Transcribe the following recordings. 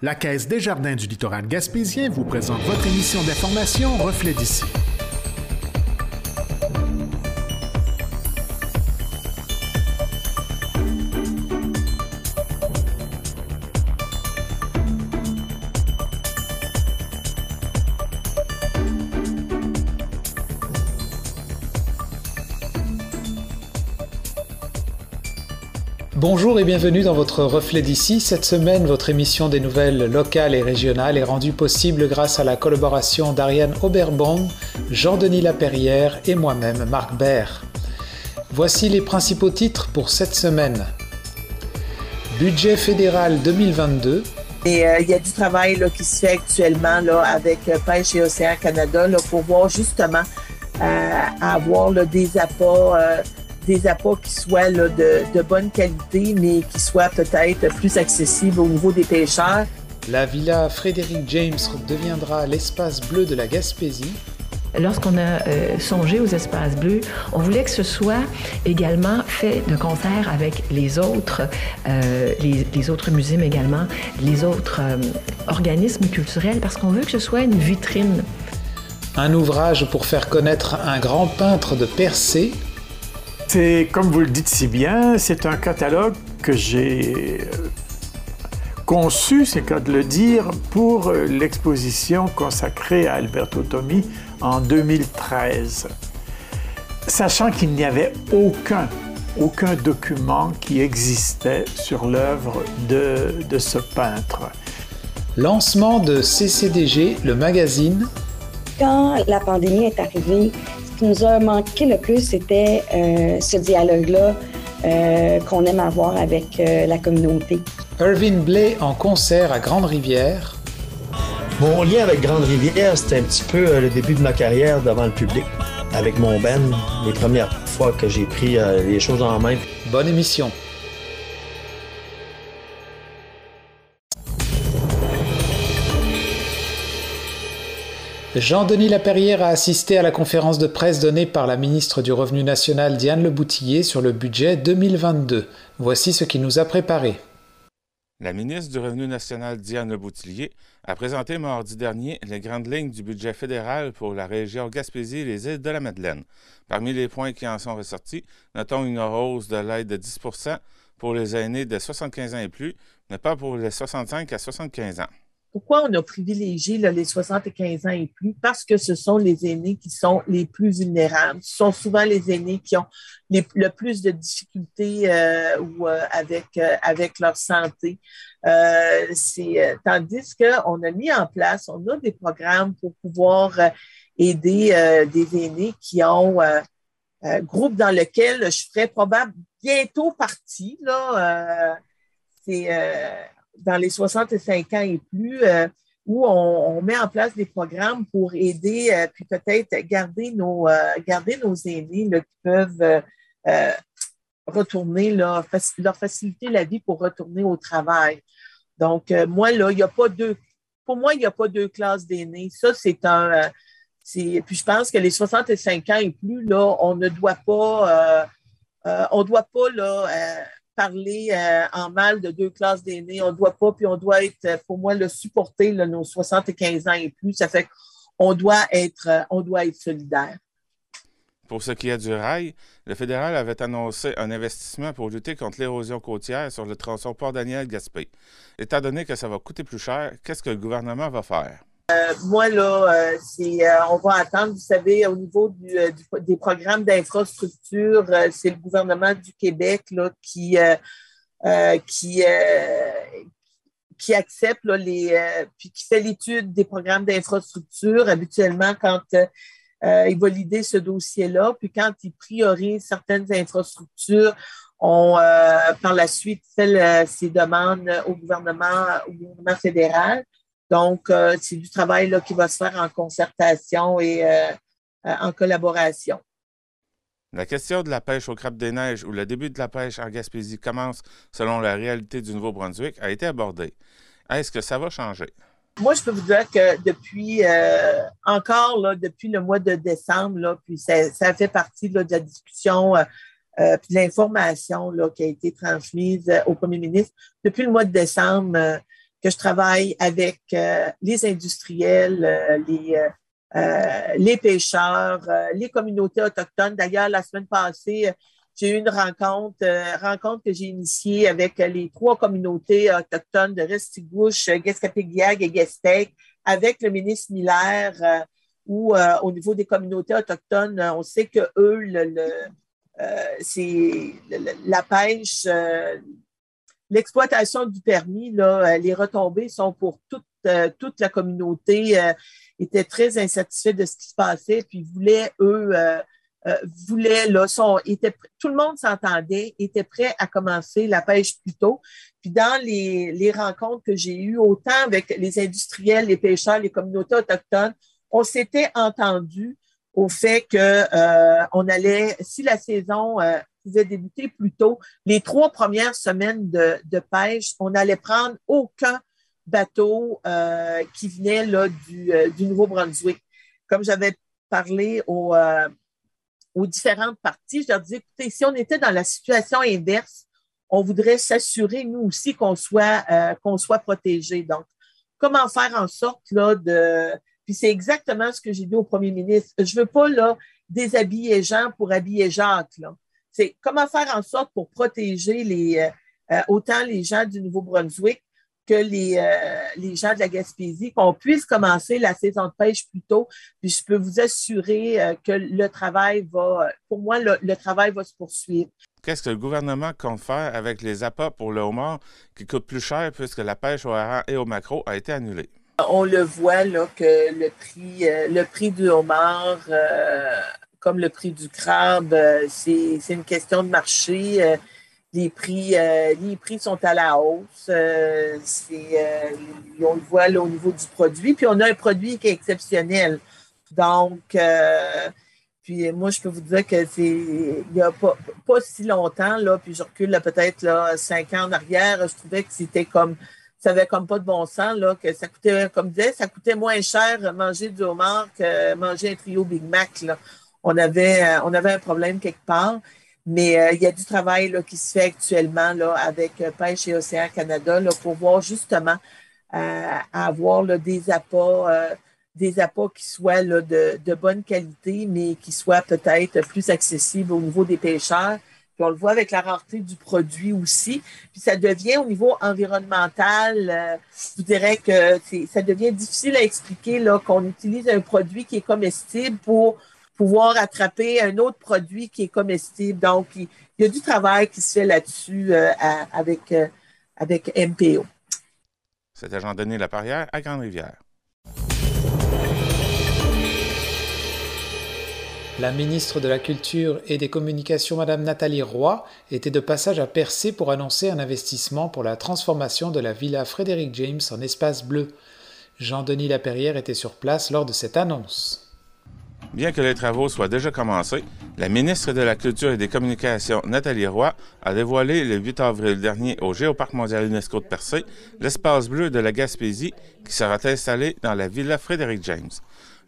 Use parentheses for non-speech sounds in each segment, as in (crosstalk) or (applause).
La Caisse des Jardins du littoral gaspésien vous présente votre émission d'information Reflet d'ici. Bonjour et bienvenue dans votre Reflet d'ici. Cette semaine, votre émission des nouvelles locales et régionales est rendue possible grâce à la collaboration d'Ariane Auberbon, Jean-Denis Laperrière et moi-même, Marc Baird. Voici les principaux titres pour cette semaine. Budget fédéral 2022. Et euh, il y a du travail qui se fait actuellement là, avec euh, Pêche et Océan Canada là, pour voir justement euh, avoir des apports des appâts qui soient de, de, bonne qualité, mais qui soient peut-être plus accessibles au niveau des pêcheurs. La villa Frédéric James deviendra l'espace bleu de la Gaspésie. Lorsqu'on a euh, songé aux espaces bleus, on voulait que ce soit également fait de concert avec les autres, euh, les, autres musées, mais également les autres euh, organismes culturels, parce qu'on veut que ce soit une vitrine. Un ouvrage pour faire connaître un grand peintre de Persée, c'est, comme vous le dites si bien, c'est un catalogue que j'ai euh, conçu, c'est cas de le dire, pour euh, l'exposition consacrée à Alberto Tommi en 2013. Sachant qu'il n'y avait aucun, aucun document qui existait sur l'œuvre de, de ce peintre. Lancement de CCDG, le magazine. Quand la pandémie est arrivée, qui nous a manqué le plus, c'était euh, ce dialogue-là euh, qu'on aime avoir avec euh, la communauté. Irving Blay en concert à Grande-Rivière. Mon lien avec Grande-Rivière, c'était un petit peu le début de ma carrière devant le public. Avec mon band, les premières fois que j'ai pris les choses en main. Bonne émission. Jean-Denis Laperrière a assisté à la conférence de presse donnée par la ministre du Revenu national Diane Leboutillier sur le budget 2022. Voici ce qu'il nous a préparé. La ministre du Revenu national Diane Leboutillier a présenté mardi dernier les grandes lignes du budget fédéral pour la région Gaspésie et les îles de la Madeleine. Parmi les points qui en sont ressortis, notons une hausse de l'aide de 10% pour les aînés de 75 ans et plus, mais pas pour les 65 à 75 ans. Pourquoi on a privilégié les 75 ans et plus? Parce que ce sont les aînés qui sont les plus vulnérables. Ce sont souvent les aînés qui ont le plus de difficultés euh, euh, avec, euh, avec leur santé. tandis qu'on a mis en place, on a des programmes pour pouvoir aider des aînés qui ont un groupe dans lequel je ferai probablement bientôt partie. Là, c'est dans les 65 ans et plus, euh, où on, met en place des programmes pour aider, euh, puis peut-être garder nos, euh, garder nos aînés qui peuvent retourner, leur, leur faciliter la vie pour retourner au travail. Donc, moi, là, il n'y a pas deux, pour moi, il n'y a pas deux classes d'aînés. Ça, c'est un, puis je pense que les 65 ans et plus, là, on ne doit pas, on doit pas, là, parler euh, en mal de deux classes d'aînés. On ne doit pas, puis on doit être, euh, pour moi, le supporter, nos 75 ans et plus. Ça fait qu'on doit être, euh, on doit être solidaire. Pour ce qui est du rail, le fédéral avait annoncé un investissement pour lutter contre l'érosion côtière sur le tronçon Port-Daniel-Gaspé. Étant donné que ça va coûter plus cher, qu'est-ce que le gouvernement va faire? Moi, là, c'est, on va attendre. Vous savez, au niveau des programmes d'infrastructure, c'est le gouvernement du Québec là, qui, qui, accepte les, puis qui fait l'étude des programmes d'infrastructure. Habituellement, quand il va l'idée ce dossier-là, puis quand il priorise certaines infrastructures, on, par la suite, fait ses demandes au gouvernement fédéral. Donc, euh, c'est du travail là, qui va se faire en concertation et euh, euh, en collaboration. La question de la pêche au crabe des neiges ou le début de la pêche en Gaspésie commence selon la réalité du Nouveau-Brunswick a été abordée. Est-ce que ça va changer? Moi, je peux vous dire que depuis encore là, depuis le mois de décembre, là, puis ça, ça fait partie de la discussion puis de l'information qui a été transmise au premier ministre. Depuis le mois de décembre, que je travaille avec les industriels, les, les pêcheurs, les communautés autochtones. D'ailleurs, la semaine passée, j'ai eu une rencontre, rencontre que j'ai initiée avec les trois communautés autochtones de Restigouche, Guescapéguiag et Guestec, avec le ministre Miller, où au niveau des communautés autochtones, on sait que eux, le, c'est la pêche, l'exploitation du permis, là, euh, les retombées sont pour toute, euh, toute la communauté, euh, étaient très insatisfaits de ce qui se passait, puis voulaient, eux, voulaient, là, sont, étaient, tout le monde s'entendait, était prêt à commencer la pêche plus tôt. Puis dans les, les rencontres que j'ai eues, autant avec les industriels, les pêcheurs, les communautés autochtones, on s'était entendu au fait que on allait, si la saison pouvait débuter plus tôt. Les trois premières semaines de, pêche, on n'allait prendre aucun bateau euh, qui venait là, du, euh, Nouveau-Brunswick. Comme j'avais parlé euh, aux, différentes parties, je leur disais, écoutez, si on était dans la situation inverse, on voudrait s'assurer, nous aussi, qu'on soit, qu'on soit protégé. Donc, comment faire en sorte là, de. Puis c'est exactement ce que j'ai dit au premier ministre. Je ne veux pas là, déshabiller Jean pour habiller Jacques. C'est comment faire en sorte pour protéger les, euh, euh, autant les gens du Nouveau-Brunswick que les, euh, les gens de la Gaspésie, qu'on puisse commencer la saison de pêche plus tôt. Puis je peux vous assurer que le travail va, pour moi, le, travail va se poursuivre. Qu'est-ce que le gouvernement compte faire avec les appâts pour le homard qui coûtent plus cher puisque la pêche au hareng et au macro a été annulée? On le voit là, que le prix, le prix du homard comme le prix du crabe, euh, c'est une question de marché. Euh, les prix, euh, les prix sont à la hausse. on le voit là, au niveau du produit. Puis on a un produit qui est exceptionnel. Donc, puis moi, je peux vous dire que c'est il n'y a pas, si longtemps, là, puis je recule peut-être cinq ans en arrière, je trouvais que c'était comme ça avait comme pas de bon sens, là, que ça coûtait, comme disait, ça coûtait moins cher manger du homard que manger un trio Big Mac. Là on avait, euh, on avait un problème quelque part. Mais euh, il y a du travail qui se fait actuellement là, avec euh, Pêche et Océan Canada là, pour voir justement avoir des appâts, des qui soient de, de, bonne qualité, mais qui soient peut-être plus accessibles au niveau des pêcheurs. Puis on le voit avec la rareté du produit aussi. Puis ça devient au niveau environnemental, je dirais que ça devient difficile à expliquer qu'on utilise un produit qui est comestible pour pouvoir attraper un autre produit qui est comestible. Donc, il, y a du travail qui se fait là-dessus euh, avec, euh, avec MPO. C'était Jean-Denis Laparrière à Grande-Rivière. La ministre de la Culture et des Communications, Mme Nathalie Roy, était de passage à Percé pour annoncer un investissement pour la transformation de la villa Frédéric James en espace bleu. Jean-Denis Laperrière était sur place lors de cette annonce. Bien que les travaux soient déjà commencés, la ministre de la Culture et des Communications, Nathalie Roy, a dévoilé le 8 avril dernier au Géoparc mondial UNESCO de Percé l'espace bleu de la Gaspésie qui sera installé dans la Villa Frédéric James.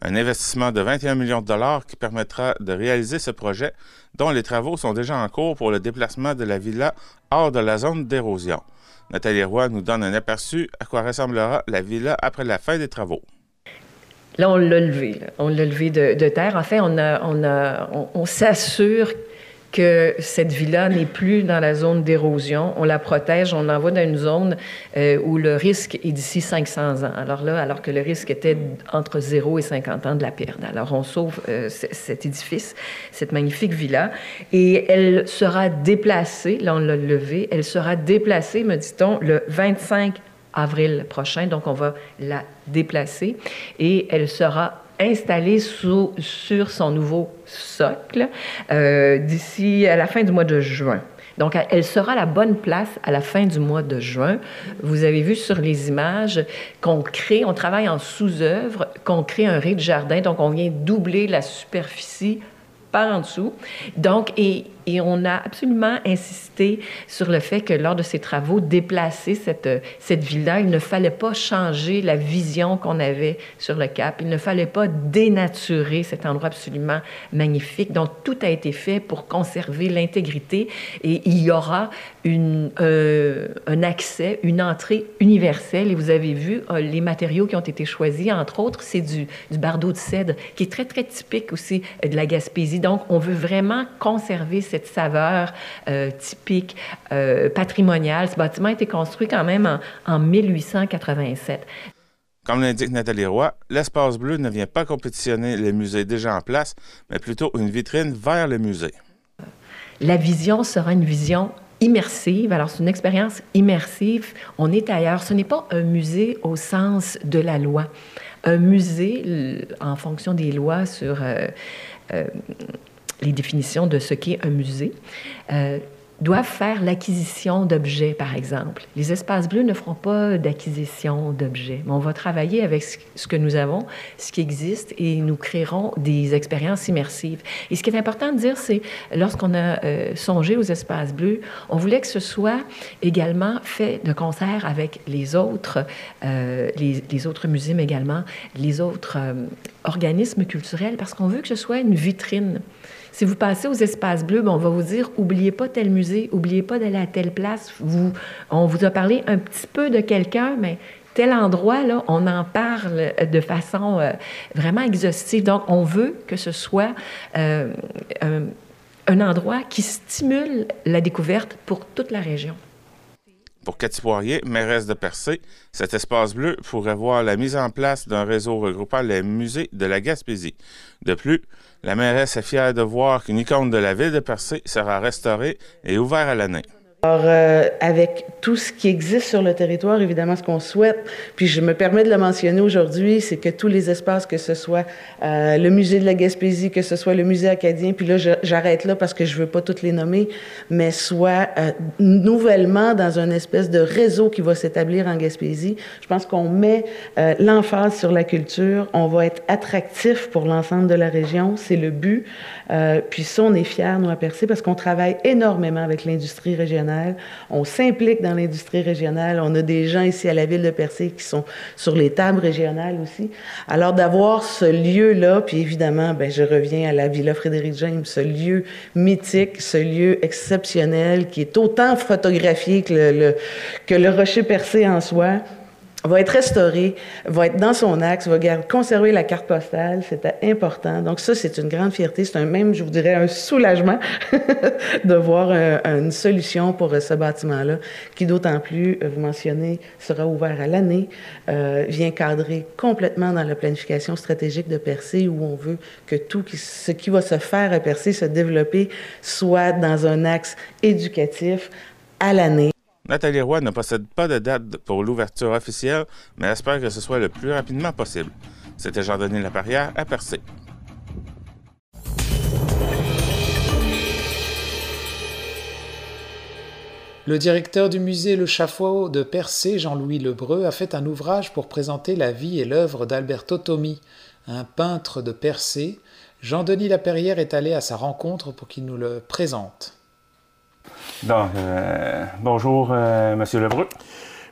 Un investissement de 21 millions de dollars qui permettra de réaliser ce projet, dont les travaux sont déjà en cours pour le déplacement de la villa hors de la zone d'érosion. Nathalie Roy nous donne un aperçu à quoi ressemblera la villa après la fin des travaux. Là, on l'a levé. On l'a levé de, terre. En fait, on, s'assure que cette villa n'est plus dans la zone d'érosion. On la protège, on l'envoie dans une zone euh, où le risque est d'ici 500 ans. Alors là, alors que le risque était entre 0 et 50 ans de la perte. Alors on sauve euh, cet édifice, cette magnifique villa, et elle sera déplacée, là on l'a levé, elle sera déplacée, me dit-on, le 25 avril prochain. Donc, on va la déplacer et elle sera installée sur son nouveau socle euh, d'ici à la fin du mois de juin. Donc, elle sera la bonne place à la fin du mois de juin. Vous avez vu sur les images qu'on crée, on travaille en sous-œuvre, qu'on crée un rez de jardin. Donc, on vient doubler la superficie par en dessous. Donc, et Et on a absolument insisté sur le fait que lors de ces travaux, déplacer cette, cette ville-là, il ne fallait pas changer la vision qu'on avait sur le Cap. Il ne fallait pas dénaturer cet endroit absolument magnifique. Donc, tout a été fait pour conserver l'intégrité et il y aura euh, un accès, une entrée universelle. Et vous avez vu euh, les matériaux qui ont été choisis, entre autres, c'est du, du bardeau de cèdre, qui est très, très typique aussi de la Gaspésie. Donc, on veut vraiment conserver cette saveur euh, typique, euh, patrimoniale. Ce bâtiment a été construit quand même en, en 1887. Comme l'indique Nathalie Roy, l'espace bleu ne vient pas compétitionner les musées déjà en place, mais plutôt une vitrine vers le musée. La vision sera une vision immersive. Alors, c'est une expérience immersive. On est ailleurs. Ce n'est pas un musée au sens de la loi. Un musée, en fonction des lois sur euh, euh, les définitions de ce qu'est un musée, euh, doivent faire l'acquisition d'objets, par exemple. Les espaces bleus ne feront pas d'acquisition d'objets, mais on va travailler avec ce que nous avons, ce qui existe, et nous créerons des expériences immersives. Et ce qui est important de dire, c'est, lorsqu'on a euh, songé aux espaces bleus, on voulait que ce soit également fait de concert avec les autres, euh, les, autres musées, mais également les autres organismes culturels, parce qu'on veut que ce soit une vitrine. Si vous passez aux espaces bleus, ben on va vous dire oubliez pas tel musée, oubliez pas d'aller à telle place. On vous a parlé un petit peu de quelqu'un, mais tel endroit, là, on en parle de façon euh, vraiment exhaustive. Donc, on veut que ce soit euh, un endroit qui stimule la découverte pour toute la région. Pour Cathy Poirier, mairesse de Percé, cet espace bleu pourrait voir la mise en place d'un réseau regroupant les musées de la Gaspésie. De plus, la mairesse est fière de voir qu'une icône de la ville de Percé sera restaurée et ouverte à l'année. Alors, euh, avec tout ce qui existe sur le territoire, évidemment, ce qu'on souhaite, puis je me permets de le mentionner aujourd'hui, c'est que tous les espaces, que ce soit euh, le musée de la Gaspésie, que ce soit le musée acadien, puis là, j'arrête là parce que je veux pas toutes les nommer, mais soit euh, nouvellement dans une espèce de réseau qui va s'établir en Gaspésie. Je pense qu'on met euh, l'emphase sur la culture, on va être attractif pour l'ensemble de la région, c'est le but. Euh, puis ça, on est fiers, nous, à Percé, parce qu'on travaille énormément avec l'industrie régionale on s'implique dans l'industrie régionale. On a des gens ici à la ville de Percé qui sont sur les tables régionales aussi. Alors d'avoir ce lieu-là, puis évidemment, ben, je reviens à la Villa Frédéric James, ce lieu mythique, ce lieu exceptionnel qui est autant photographié que le, que le rocher percé en soi va être restauré, va être dans son axe, va garder, conserver la carte postale, c'était important. Donc ça, c'est une grande fierté, c'est un même, je vous dirais, un soulagement (laughs) de voir un, une solution pour ce bâtiment-là, qui d'autant plus, euh, vous mentionnez, sera ouvert à l'année, euh, vient cadrer complètement dans la planification stratégique de Percé, où on veut que tout ce qui va se faire à Percé, se développer, soit dans un axe éducatif à l'année. Nathalie Roy ne possède pas de date pour l'ouverture officielle, mais espère que ce soit le plus rapidement possible. C'était Jean-Denis Laparrière à Percé. Le directeur du musée Le Chafaud de Percé, Jean-Louis Lebreu, a fait un ouvrage pour présenter la vie et l'œuvre d'Alberto Tommy, un peintre de Percé. Jean-Denis Laperrière est allé à sa rencontre pour qu'il nous le présente. Donc, euh, bonjour, euh, Monsieur Lebreu.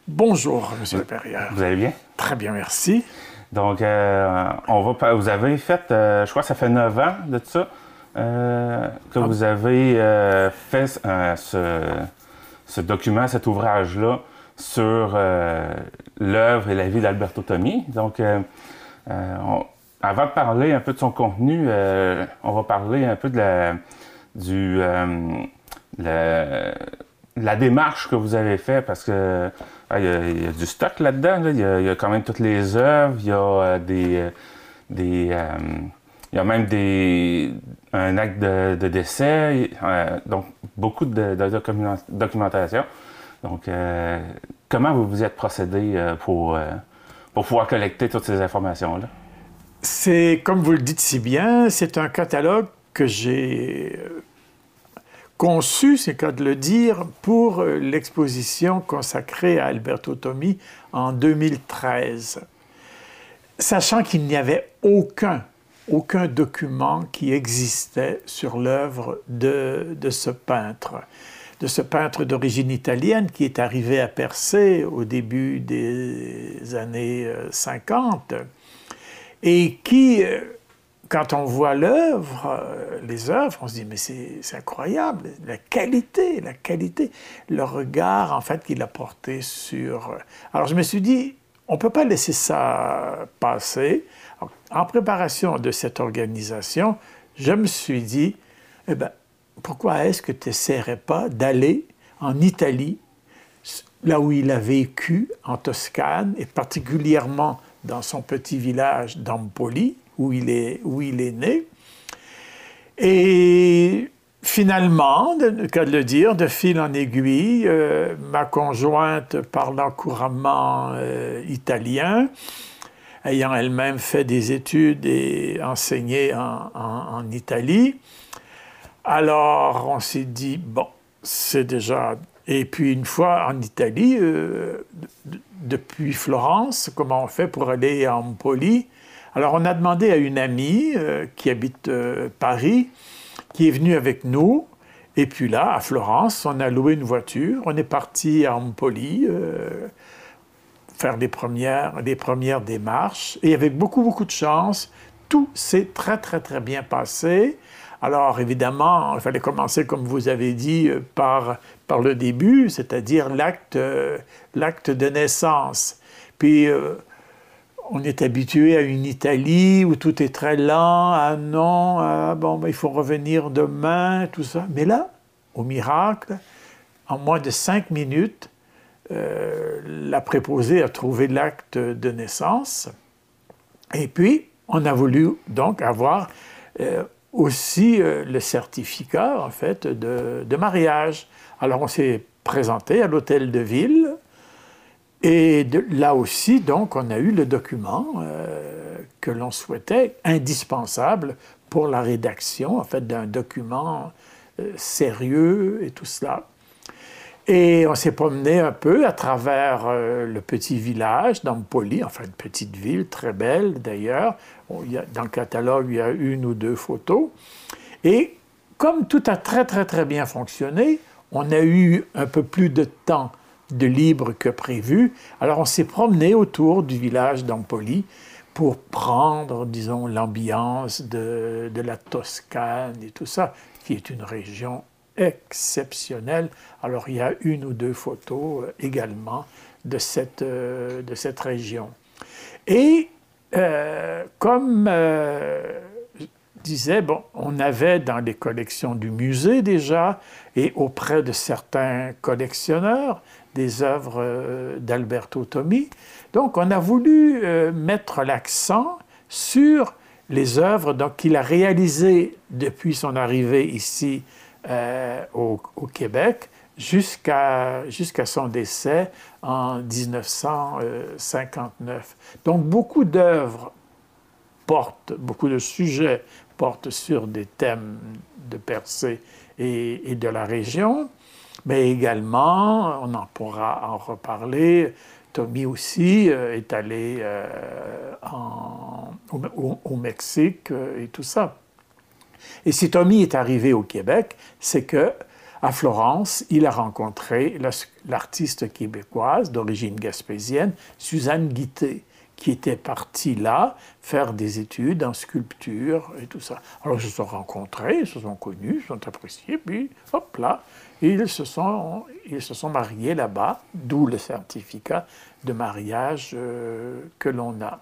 Bonjour, Monsieur Laperrière. Vous allez bien? Très bien, merci. Donc, euh, on va, vous avez fait, je crois que ça fait neuf ans de ça, que vous avez fait ce, ce, document, cet ouvrage-là sur l'œuvre et la vie d'Alberto Tommy. Donc, on, avant de parler un peu de son contenu, on va parler un peu de la, du la démarche que vous avez faite, parce que il, y a, il, y a, du stock là-dedans, là. il, y a, quand même toutes les œuvres, il y a euh, des. euh, euh, il y a même des, un acte de, décès, donc beaucoup de, documentation. Donc, comment vous vous êtes procédé pour, pour pouvoir collecter toutes ces informations-là? C'est, comme vous le dites si bien, c'est un catalogue que j'ai conçu, c'est cas de le dire, pour l'exposition consacrée à Alberto Tommy en 2013. Sachant qu'il n'y avait aucun, aucun document qui existait sur l'œuvre de, de, ce peintre, de ce peintre d'origine italienne qui est arrivé à Percé au début des années 50 euh, et qui, euh, quand on voit l'œuvre, euh, les œuvres, on se dit mais c'est incroyable, la qualité, la qualité, le regard en fait qu'il a porté sur. Alors je me suis dit, on ne peut pas laisser ça passer. En préparation de cette organisation, je me suis dit, eh ben, pourquoi est-ce que tu n'essaierais pas d'aller en Italie, là où il a vécu, en Toscane, et particulièrement dans son petit village d'Ampoli, où il est, où il est né. Et finalement, le cas de le dire, de fil en aiguille, euh, ma conjointe parlant couramment euh, italien, ayant elle-même fait des études et enseigné en, Italie. Alors on s'est dit, bon, c'est déjà... Et puis une fois en Italie, euh, depuis Florence, comment on fait pour aller à Empoli Alors on a demandé à une amie euh, qui habite euh, Paris, qui est venue avec nous. Et puis là, à Florence, on a loué une voiture, on est parti à Empoli faire les premières, premières démarches. Et avec beaucoup, beaucoup de chance, tout s'est très, très, très bien passé. Alors, évidemment, il fallait commencer, comme vous avez dit, euh, par, par le début, c'est-à-dire l'acte, euh, de naissance. Puis, euh, on est habitué à une Italie où tout est très lent, ah non, ah bon, ben, il faut revenir demain, tout ça. Mais là, au miracle, en moins de cinq minutes, euh, la préposée a trouvé l'acte de naissance. Et puis, on a voulu donc avoir euh, aussi euh, le certificat, en fait, de, de mariage. Alors, on s'est présenté à l'hôtel de ville. Et là aussi, donc, on a eu le document que l'on souhaitait, indispensable pour la rédaction, en fait, d'un document sérieux et tout cela. Et on s'est promené un peu à travers euh, le petit village d'Ampoli, enfin une petite ville très belle d'ailleurs. Dans le catalogue, il y a une ou deux photos. Et comme tout a très très très bien fonctionné, on a eu un peu plus de temps de libre que prévu. Alors on s'est promené autour du village d'Ampoli pour prendre, disons, l'ambiance de, de la Toscane et tout ça, qui est une région exceptionnel. Alors il y a une ou deux photos euh, également de cette, euh, de cette région. Et euh, comme je disais, bon, on avait dans les collections du musée déjà et auprès de certains collectionneurs des œuvres d'Alberto Tommi. Donc on a voulu mettre l'accent sur les œuvres qu'il a réalisées depuis son arrivée ici euh, au, Québec jusqu'à son décès en 1959. Donc beaucoup d'œuvres portent, beaucoup de sujets portent sur des thèmes de Percé et, de la région, mais également, on en pourra en reparler, Tommy aussi euh, est allé euh, au, Mexique et tout ça. Et si Tommy est arrivé au Québec, c'est que à Florence, il a rencontré l'artiste québécoise d'origine gaspésienne, Suzanne Guité, qui était partie là faire des études en sculpture et tout ça. Alors ils se sont rencontrés, ils se sont connus, ils se sont appréciés, puis hop là, ils se sont, ils se sont mariés là-bas, d'où le certificat de mariage euh, que l'on a.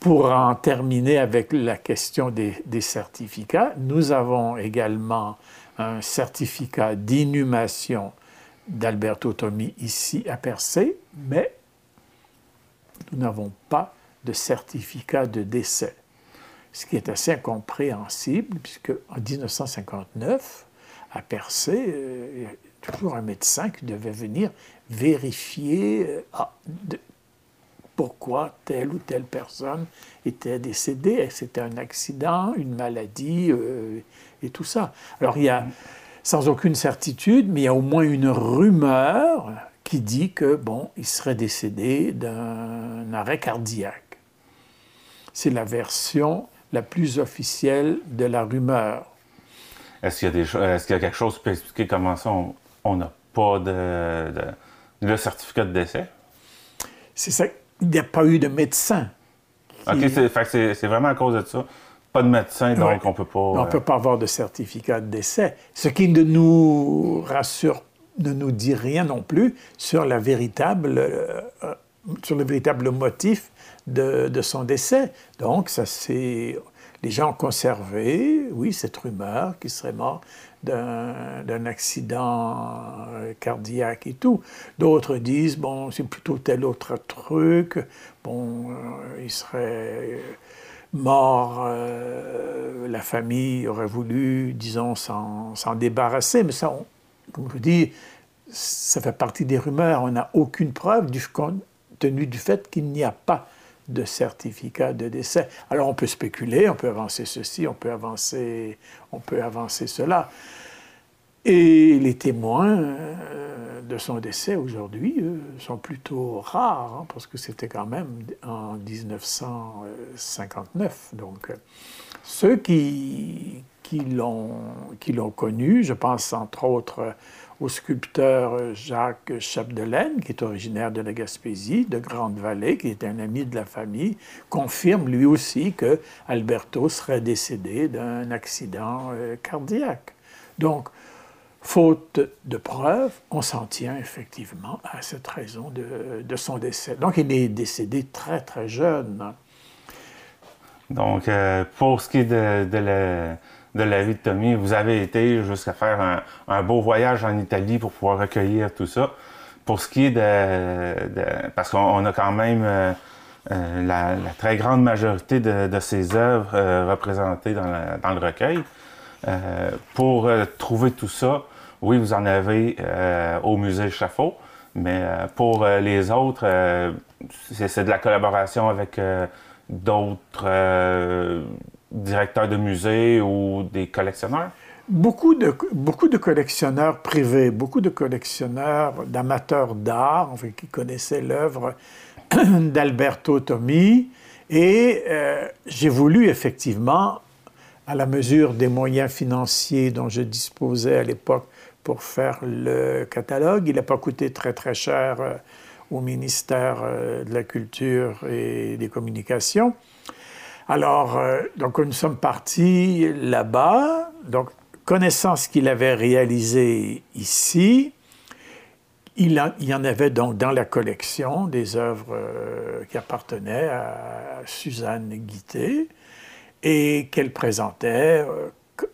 Pour en terminer avec la question des, certificats, nous avons également un certificat d'inhumation d'Alberto Tommi ici à Percé, mais nous n'avons pas de certificat de décès. Ce qui est assez incompréhensible, puisque en 1959, à Percé, euh, il y a toujours un médecin qui devait venir vérifier euh, ah, pourquoi telle ou telle personne était décédée. C'était un accident, une maladie euh, et tout ça. Alors il y a, sans aucune certitude, mais il y a au moins une rumeur qui dit que, bon, il serait décédé d'un arrêt cardiaque. c'est la version la plus officielle de la rumeur. Est-ce qu'il y, a y quelque chose qui peut expliquer comment ça, on n'a pas de, de, certificat de décès? C'est ça. Il n'y a pas eu de médecin. OK, c'est, vraiment à cause de ça. Pas de médecin, donc on peut pas... On ne peut pas avoir de certificat de décès. Ce qui ne nous rassure, ne nous dit rien non plus sur, la véritable, euh, sur le véritable motif de, de son décès. Donc, ça c'est les gens ont conservé, oui, cette rumeur qu'il serait mort d'un accident euh, cardiaque et tout. D'autres disent, bon, c'est plutôt tel autre truc. Bon, euh, il serait mort, euh, la famille aurait voulu, disons, s'en débarrasser. Mais ça, comme je dis, ça fait partie des rumeurs. On n'a aucune preuve du du fait qu'il n'y a pas de certificat de décès. Alors on peut spéculer, on peut avancer ceci, on peut avancer, on peut avancer cela. Et les témoins euh, de son décès aujourd'hui sont plutôt rares, hein, parce que c'était quand même en 1959. Donc ceux qui, l'ont connu, je pense entre autres au sculpteur Jacques Chapdelaine, qui est originaire de la Gaspésie, de Grande-Vallée, qui est un ami de la famille, confirme lui aussi que Alberto serait décédé d'un accident euh, cardiaque. Donc, faute de preuves, on s'en tient effectivement à cette raison de, son décès. Donc, il est décédé très, très jeune. Donc, euh, pour ce qui est de la de vie de Tommy. Vous avez été jusqu'à faire un, beau voyage en Italie pour pouvoir recueillir tout ça. Pour ce qui est de... parce qu'on a quand même euh, euh, la, très grande majorité de, ses œuvres représentées dans, le recueil. pour trouver tout ça, oui, vous en avez au musée Chafaud, mais pour les autres, c'est de la collaboration avec d'autres directeurs de musée ou des collectionneurs? Beaucoup de, beaucoup de collectionneurs privés, beaucoup de collectionneurs, d'amateurs d'art, qui connaissaient l'œuvre (clears throat) d'Alberto Tommi. Et euh, j'ai voulu effectivement, à la mesure des moyens financiers dont je disposais à l'époque pour faire le catalogue, il n'a pas coûté très très cher euh, au ministère euh, de la Culture et des Communications. Alors, euh, donc nous sommes partis là-bas. Donc, connaissant ce qu'il avait réalisé ici, il, y en avait donc dans la collection des œuvres euh, qui appartenaient à Suzanne Guité et qu'elle présentait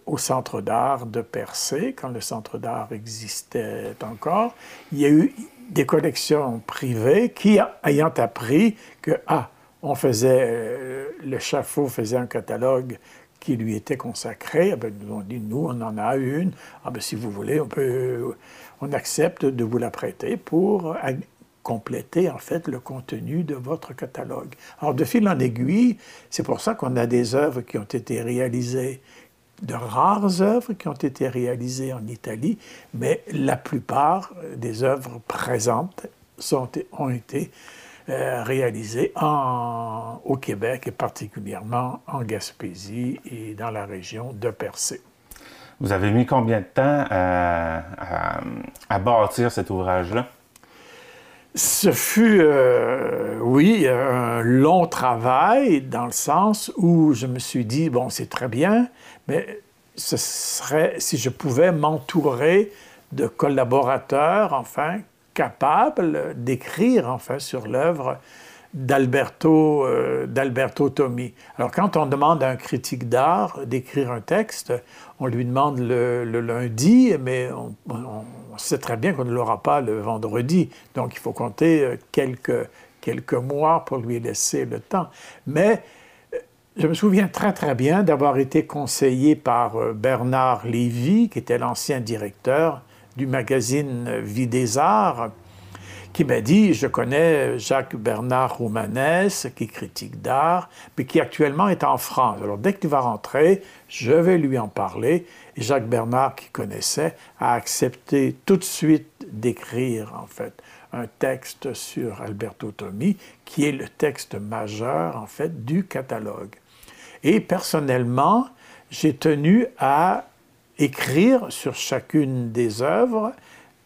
au Centre d'art de Percé, quand le Centre d'art existait encore. Il y a eu des collections privées qui, ayant appris que, ah, on faisait, euh, le Chafaud faisait un catalogue qui lui était consacré. Ah ben, nous on dit, nous, on en a une. Ah ben, si vous voulez, on peut, on accepte de vous la prêter pour compléter en fait le contenu de votre catalogue. Alors de fil en aiguille, c'est pour ça qu'on a des œuvres qui ont été réalisées, de rares œuvres qui ont été réalisées en Italie, mais la plupart des œuvres présentes sont, ont été euh, réalisé en, au Québec et particulièrement en Gaspésie et dans la région de Percé. Vous avez mis combien de temps à, à, bâtir cet ouvrage-là? Ce fut, euh, oui, un long travail dans le sens où je me suis dit, bon, c'est très bien, mais ce serait si je pouvais m'entourer de collaborateurs, enfin, capable d'écrire enfin sur l'œuvre d'Alberto, euh, d'Alberto. Alors quand on demande à un critique d'art d'écrire un texte, on lui demande le, lundi, mais on, sait très bien qu'on ne l'aura pas le vendredi. Donc il faut compter euh, quelques, quelques mois pour lui laisser le temps. Mais je me souviens très très bien d'avoir été conseillé par Bernard Lévy, qui était l'ancien directeur du magazine Vie des Arts, qui m'a dit, je connais Jacques Bernard Roumanès, qui critique d'art, mais qui actuellement est en France. Alors dès qu'il va rentrer, je vais lui en parler. Jacques Bernard, qui connaissait, a accepté tout de suite d'écrire, en fait, un texte sur Alberto Tommi, qui est le texte majeur, en fait, du catalogue. Et personnellement, j'ai tenu à écrire sur chacune des œuvres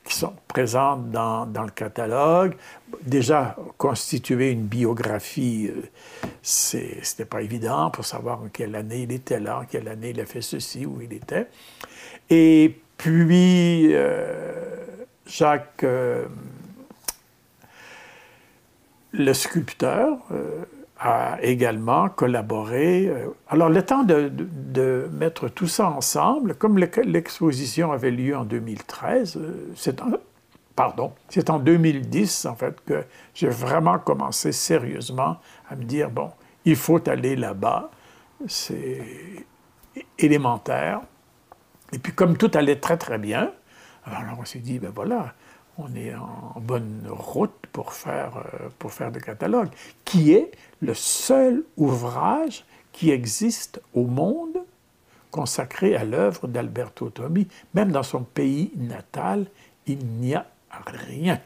qui sont présentes dans, dans le catalogue. Déjà, constituer une biographie, euh, ce n'était pas évident pour savoir en quelle année il était là, en quelle année il a fait ceci, où il était. Et puis, euh, Jacques, euh, le sculpteur, a également collaboré. Euh, alors, le temps de, mettre tout ça ensemble, comme l'exposition avait lieu en 2013, euh, c'est pardon, c'est en 2010, en fait, que j'ai vraiment commencé sérieusement à me dire, bon, il faut aller là-bas, c'est élémentaire. Et puis, comme tout allait très, très bien, alors on s'est dit, ben voilà, on est en bonne route pour faire, euh, pour faire catalogue, qui est le seul ouvrage qui existe au monde consacré à l'œuvre d'Alberto Tommi. Même dans son pays natal, il n'y a rien.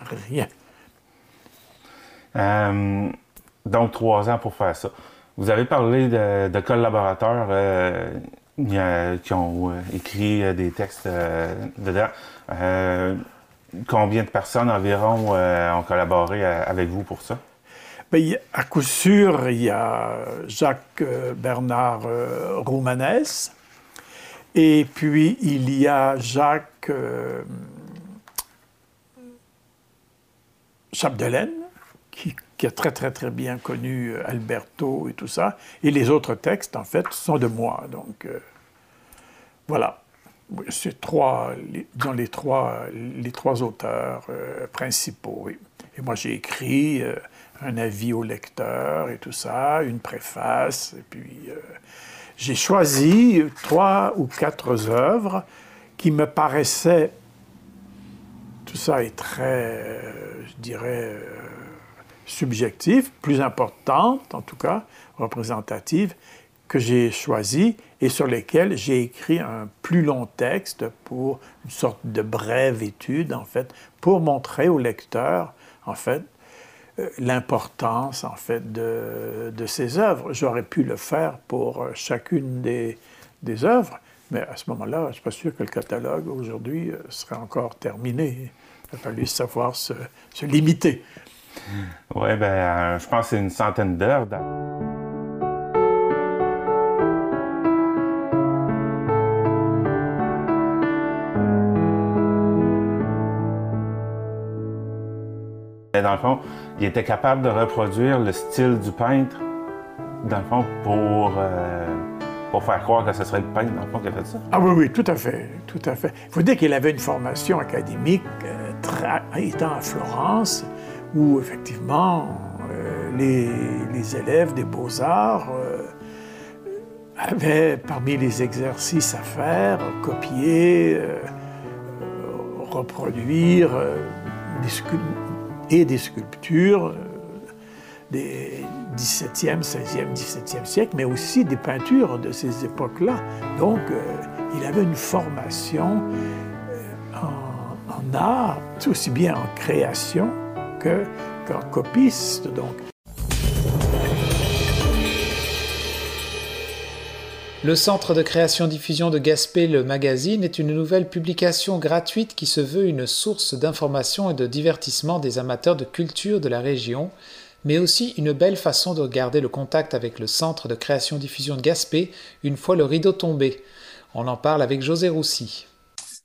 Rien. Euh, donc, trois ans pour faire ça. Vous avez parlé de, collaborateurs euh, qui ont écrit des textes dedans combien de personnes environ euh, ont collaboré euh, avec vous pour ça? Bien, à coup sûr, il y a Jacques euh, Bernard Roumanès, et puis il y a Jacques Chapdelaine, qui, qui, a très très très bien connu Alberto et tout ça, et les autres textes, en fait, sont de moi. Donc, voilà c'est trois, les, les trois, les trois auteurs euh, principaux. Et moi, j'ai écrit euh, un avis au lecteur et tout ça, une préface, et puis euh, j'ai choisi trois ou quatre œuvres qui me paraissaient, tout ça est très, je dirais, subjectif, plus importante en tout cas, représentative, que j'ai choisi et sur lesquels j'ai écrit un plus long texte pour une sorte de brève étude, en fait, pour montrer au lecteur, en fait, euh, l'importance, en fait, de, ces œuvres. J'aurais pu le faire pour euh, chacune des, œuvres, mais à ce moment-là, je ne suis pas sûr que le catalogue, aujourd'hui, euh, serait encore terminé. Il a fallu savoir se, limiter. Oui, ben, je pense que c'est une centaine d'heures. Dans le fond, il était capable de reproduire le style du peintre, dans le fond, pour, euh, pour faire croire que ce serait le peintre, dans le fond, qui a fait ça. Ah oui, oui, tout à fait, tout à fait. Il faut dire qu'il avait une formation académique euh, étant à Florence, où effectivement, euh, les, les, élèves des beaux-arts avaient parmi les exercices à faire, copier, reproduire des sculptures et des sculptures euh, des 17e, 16e, 17e siècle, mais aussi des peintures de ces époques-là. Donc, euh, il avait une formation euh, en, art, aussi bien en création qu'en copiste. Le Centre de création-diffusion de Gaspé, le magazine, est une nouvelle publication gratuite qui se veut une source d'information et de divertissement des amateurs de culture de la région, mais aussi une belle façon de garder le contact avec le Centre de création-diffusion de Gaspé une fois le rideau tombé. On en parle avec José Roussy.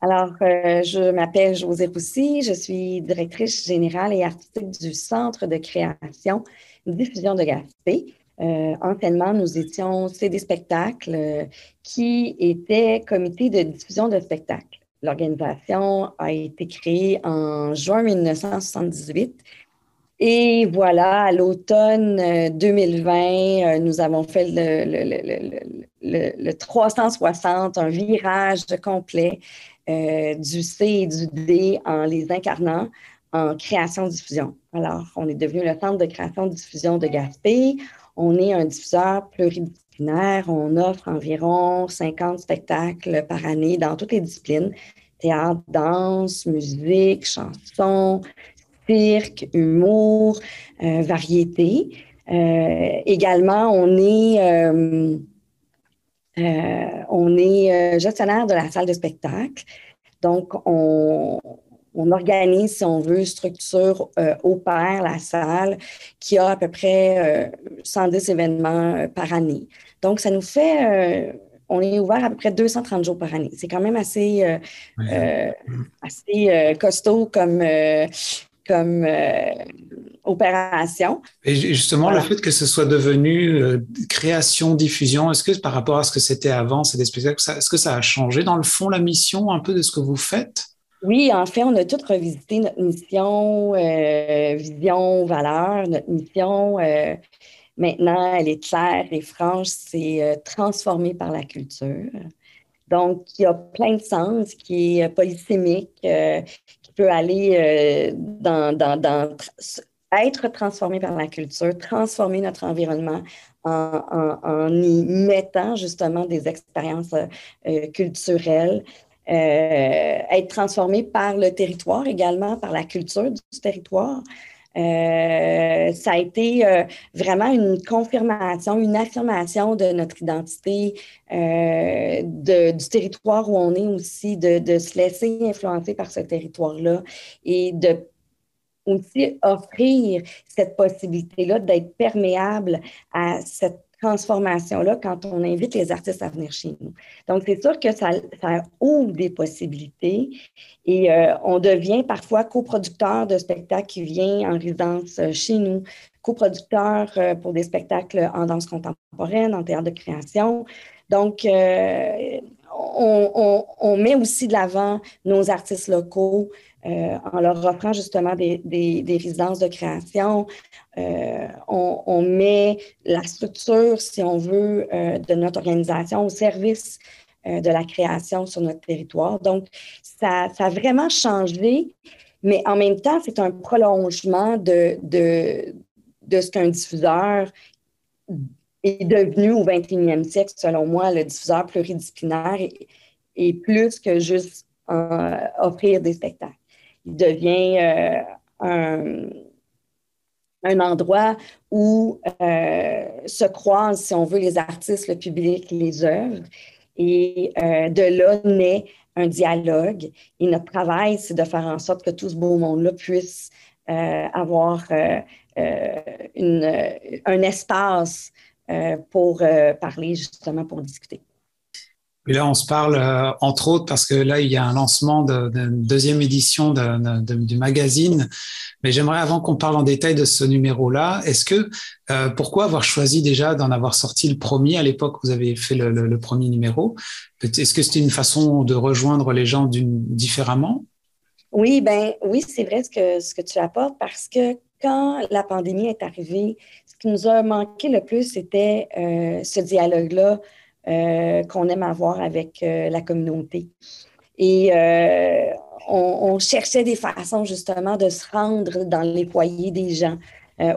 Alors, euh, je m'appelle José Roussy, je suis directrice générale et artistique du Centre de création diffusion de Gaspé. Euh, anciennement, nous étions CD Spectacles, euh, qui était comité de diffusion de spectacles. L'organisation a été créée en juin 1978. Et voilà, à l'automne 2020, euh, nous avons fait le, le, 360, un virage complet du C et du D en les incarnant en création-diffusion. Alors, on est devenu le centre de création-diffusion de Gaspé. On est un diffuseur pluridisciplinaire. On offre environ 50 spectacles par année dans toutes les disciplines théâtre, danse, musique, chanson, cirque, humour, variété. également, on est, on est gestionnaire de la salle de spectacle. Donc, on, on organise, si on veut, structure, euh, opère la salle qui a à peu près 110 euh, événements euh, par année. Donc, ça nous fait, on est ouvert à peu près 230 jours par année. C'est quand même assez, assez costaud comme, comme opération. Et justement, le fait que ce soit devenu création, diffusion, est-ce que par rapport à ce que c'était avant, c'est est-ce que ça a changé dans le fond la mission un peu de ce que vous faites? Oui, en fait, on a tout revisité notre mission, euh, vision, valeur. Notre mission, euh, maintenant, elle est claire et franche, c'est euh, par la culture. Donc, y a plein de sens qui est polysémique, qui peut aller dans, être transformé par la culture, transformer notre environnement en, en y mettant justement des expériences culturelles euh, être transformé par le territoire également, par la culture du territoire. Euh, ça a été euh, vraiment une confirmation, une affirmation de notre identité, du territoire où on est aussi, de, de se laisser influencer par ce territoire-là et de aussi offrir cette possibilité-là d'être perméable à cette transformation-là quand on invite les artistes à venir chez nous. Donc, c'est sûr que ça, ouvre des possibilités et euh, on devient parfois coproducteur de spectacles qui viennent en résidence euh, chez nous, coproducteur euh, pour des spectacles en danse contemporaine, en théâtre de création. Donc, on, met aussi de l'avant nos artistes locaux euh, en leur offrant justement des, résidences de création. Euh, on, met la structure, si on veut, euh, de notre organisation au service de la création sur notre territoire. Donc, ça, a vraiment changé, mais en même temps, c'est un prolongement de, de, ce qu'un diffuseur est devenu au 21e siècle, selon moi, le diffuseur pluridisciplinaire et, plus que juste offrir des spectacles il devient euh, un, endroit où euh, se croisent, si on veut, les artistes, le public, les œuvres. Et euh, de là naît un dialogue. Et notre travail, c'est de faire en sorte que tout ce beau monde-là puisse avoir un espace pour parler, justement, pour discuter. Et là, on se parle euh, entre autres parce que là, il y a un lancement d'une deuxième édition du magazine. Mais j'aimerais, avant qu'on parle en détail de ce numéro-là, est-ce que euh, pourquoi avoir choisi déjà d'en avoir sorti le premier? À l'époque où vous avez fait le, premier numéro Est-ce que c'était une façon de rejoindre les gens différemment? Oui, ben oui, c'est vrai ce que ce que tu apportes parce que quand la pandémie est arrivée, qui nous a manqué le plus, c'était euh, ce dialogue-là euh, qu'on aime avoir avec euh, la communauté. Et euh, on, cherchait des façons justement de se rendre dans les foyers des gens.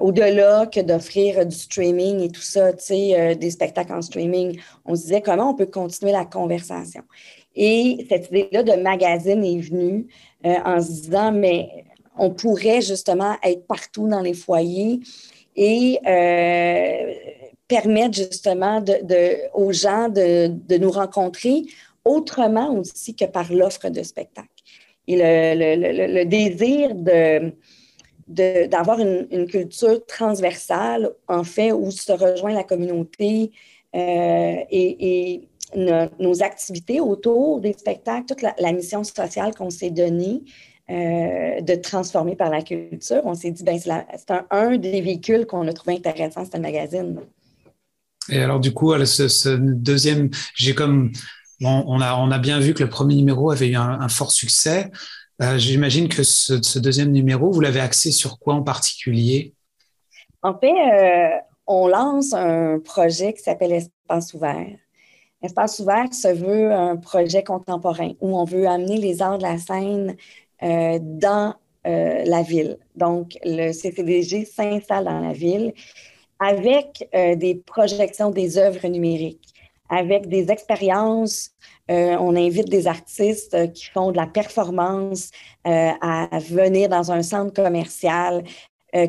Au-delà que d'offrir du streaming et tout ça, tu sais, des spectacles en streaming, on se disait comment on peut continuer la conversation. Et cette idée-là de magazine est venue en se disant, mais on pourrait justement être partout dans les foyers et permettre justement aux gens de, nous rencontrer autrement aussi que par l'offre de spectacle. Et le, désir d'avoir une, culture transversale, en fait, où se rejoint la communauté euh, et, nos activités autour des spectacles, toute la, mission sociale qu'on s'est donnée euh, de transformer par la culture, on s'est dit, ben, c'est, un, un, des véhicules qu'on a trouvé intéressant, c'est un magazine. Et alors, du coup, ce, deuxième, j'ai comme, on, a, on a bien vu que le premier numéro avait eu un, fort succès. Euh, j'imagine que ce, deuxième numéro, vous l'avez axé sur quoi en particulier? En fait, euh, on lance un projet qui s'appelle Espace ouvert. Espace ouvert se veut un projet contemporain où on veut amener les arts de la scène euh, dans la ville. Donc, le CCDG s'installe dans la ville avec euh, des projections des œuvres numériques, avec des expériences. on invite des artistes qui font de la performance à venir dans un centre commercial,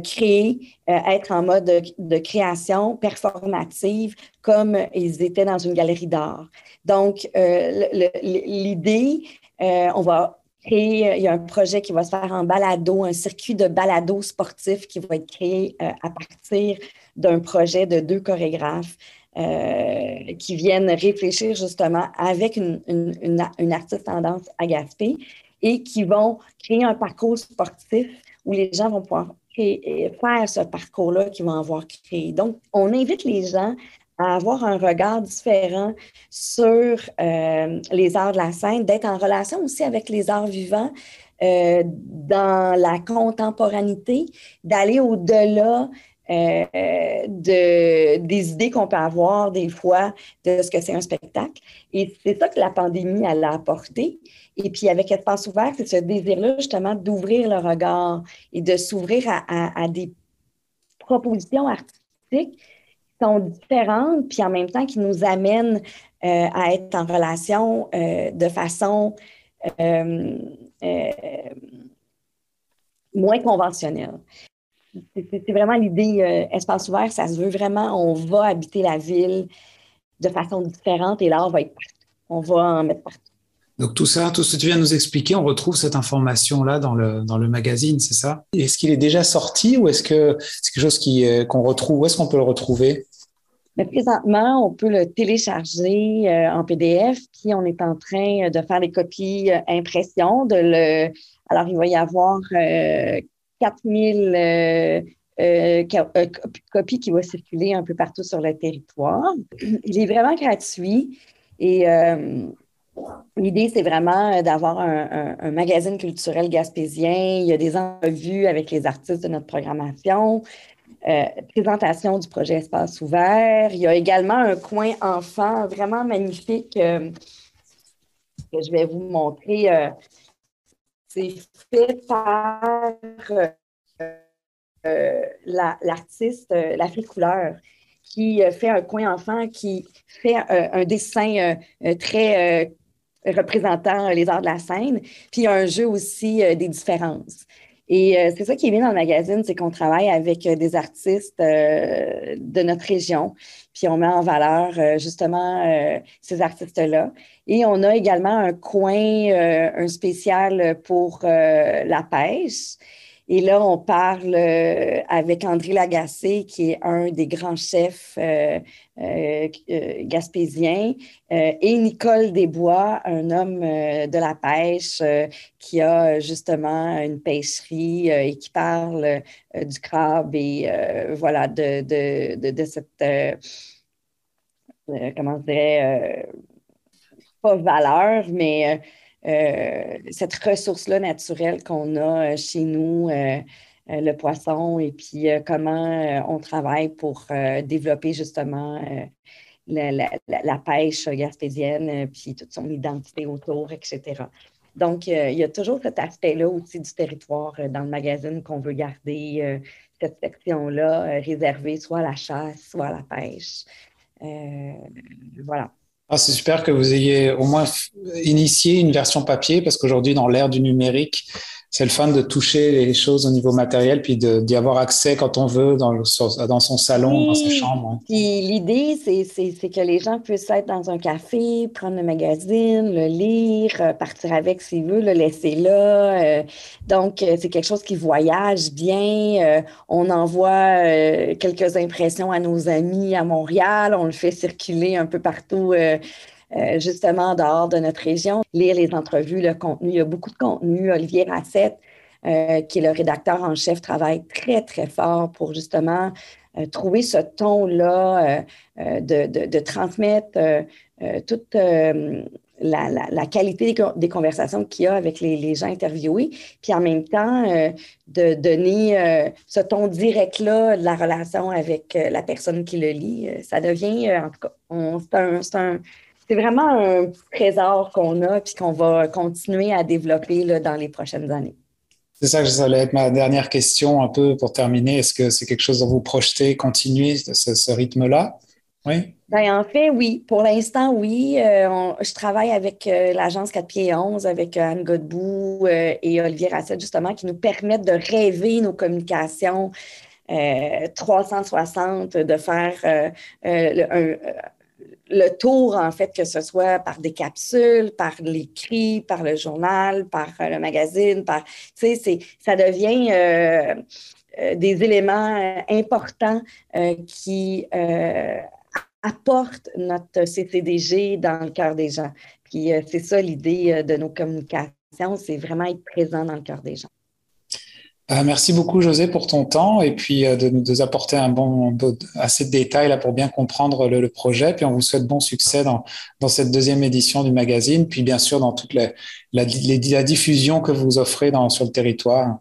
créer, être en mode de, création performative comme ils étaient dans une galerie d'art. Donc, l'idée, on va créer, il y a un projet qui va se faire en balado, un circuit de balado sportif qui va être créé à partir d'un projet de deux chorégraphes euh, qui viennent réfléchir justement avec une, artiste tendance à Gaspé et qui vont créer un parcours sportif où les gens vont pouvoir faire ce parcours-là qu'ils vont avoir créé. Donc, on invite les gens à avoir un regard différent sur euh, les arts de la scène, d'être en relation aussi avec les arts vivants, euh, dans la contemporanité, d'aller au-delà euh, de, des idées qu'on peut avoir des fois de ce que c'est un spectacle. Et c'est ça que la pandémie, a apporté. Et puis avec Espace ouvert, c'est ce désir-là justement d'ouvrir le regard et de s'ouvrir à, des propositions artistiques sont différentes, puis en même temps qui nous amènent euh, à être en relation euh, de façon moins conventionnelle c'est vraiment l'idée euh, espace ouvert, ça se veut vraiment, on va habiter la ville de façon différente et on va être partout. On va en mettre partout. Donc tout ça, tout ce que tu viens de nous expliquer, on retrouve cette information-là dans le, dans le magazine, c'est ça? Est-ce qu'il est déjà sorti ou est-ce que c'est quelque chose euh, qu'on retrouve Où est-ce qu'on peut le retrouver? Mais présentement, on peut le télécharger euh, en PDF, puis on est en train de faire des copies impression. De le... Alors, il va y avoir 4000 euh, euh, euh, copies qui vont circuler un peu partout sur le territoire. Il est vraiment gratuit et l'idée, c'est vraiment d'avoir un, magazine culturel gaspésien. Il y a des entrevues avec les artistes de notre programmation. Présentation du projet Espace ouvert. Il y a également un coin enfant vraiment magnifique que je vais vous montrer. C'est fait par euh, l'artiste, euh, la fille couleur, qui euh, fait un coin enfant, qui fait un dessin très représentant les arts de la scène, puis un jeu aussi des différences. Et c'est ça qui est bien dans le magazine, c'est qu'on travaille avec des artistes de notre région, puis on met en valeur justement ces artistes-là. Et on a également un coin, un spécial pour la pêche. Et là, on parle euh, avec André Lagacé, qui est un des grands chefs euh, euh, gaspésiens, et Nicole Desbois, un homme de la pêche qui a justement une pêcherie et qui parle du crabe et voilà, de, de, de, cette, comment je dirais, pas valeur, mais euh, cette ressource-là naturelle qu'on a euh, chez nous, euh, le poisson, et puis comment on travaille pour développer justement la, pêche gaspésienne, puis toute son identité autour, etc. Donc, il y a toujours cet aspect-là aussi du territoire dans le magazine qu'on veut garder, cette section-là réservée soit à la chasse, soit à la pêche. voilà. Ah, c'est super que vous ayez au moins initié une version papier parce qu'aujourd'hui, dans l'ère du numérique, c'est le fun de toucher les choses au niveau matériel puis d'y avoir accès quand on veut dans, dans son salon, dans sa chambre. Hein. Puis l'idée, c'est que les gens puissent être dans un café, prendre le magazine, le lire, euh, partir avec s'ils veulent, le laisser là. Euh. donc, euh, c'est quelque chose qui voyage bien. on envoie quelques impressions à nos amis à Montréal. On le fait circuler un peu partout euh, justement dehors de notre région, lire les entrevues, le contenu. Il y a beaucoup de contenu. Olivier Rassette, euh, qui est le rédacteur en chef, travaille très, très fort pour justement euh, trouver ce ton-là, de, transmettre toute la, qualité des, conversations qu'il y a avec les, gens interviewés, puis en même temps de donner ce ton direct-là de la relation avec la personne qui le lit. ça devient, en tout cas, c'est un, c'est vraiment un trésor qu'on a puis qu'on va continuer à développer là, dans les prochaines années. C'est ça que ça allait être ma dernière question un peu pour terminer. Est-ce que c'est quelque chose dont vous projetez, continuer ce, ce rythme-là? Oui? Ben, en fait, oui. Pour l'instant, oui. Euh, je travaille avec euh, l'agence 4 pieds 11, avec euh, Anne Godbout et Olivier Racette, justement, qui nous permettent de rêver nos communications 360, de faire le, le tour, en fait, que ce soit par des capsules, par l'écrit, par le journal, par le magazine, par, tu sais, ça devient des éléments importants qui apporte notre CCDG dans le cœur des gens. Puis euh, c'est ça l'idée euh, de nos communications, c'est vraiment être présent dans le cœur des gens. Euh, merci beaucoup, José, pour ton temps et puis de nous apporter un bon, assez de détails là, pour bien comprendre le, projet. Puis on vous souhaite bon succès dans, dans cette deuxième édition du magazine, puis bien sûr dans toute la, la, la diffusion que vous offrez dans, sur le territoire.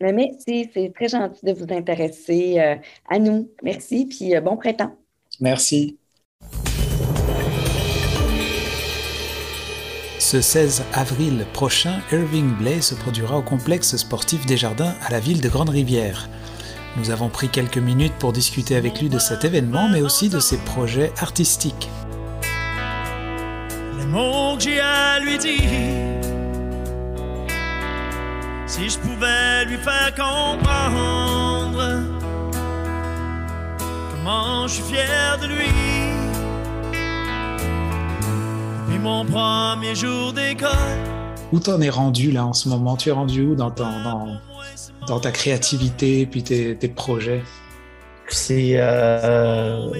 Merci, c'est très gentil de vous intéresser à nous. Merci, puis bon printemps. Merci. Ce 16 avril prochain, Irving Blay se produira au complexe sportif des Jardins à la ville de Grande-Rivière. Nous avons pris quelques minutes pour discuter avec lui de cet événement, mais aussi de ses projets artistiques. Les mots que j'ai à lui dire, si je pouvais lui faire comprendre je suis fier de lui. Depuis mon premier jour d'école. Où t'en es rendu là en ce moment? Tu es rendu où dans, dans, dans ta créativité puis tes, tes projets? C'est. Euh,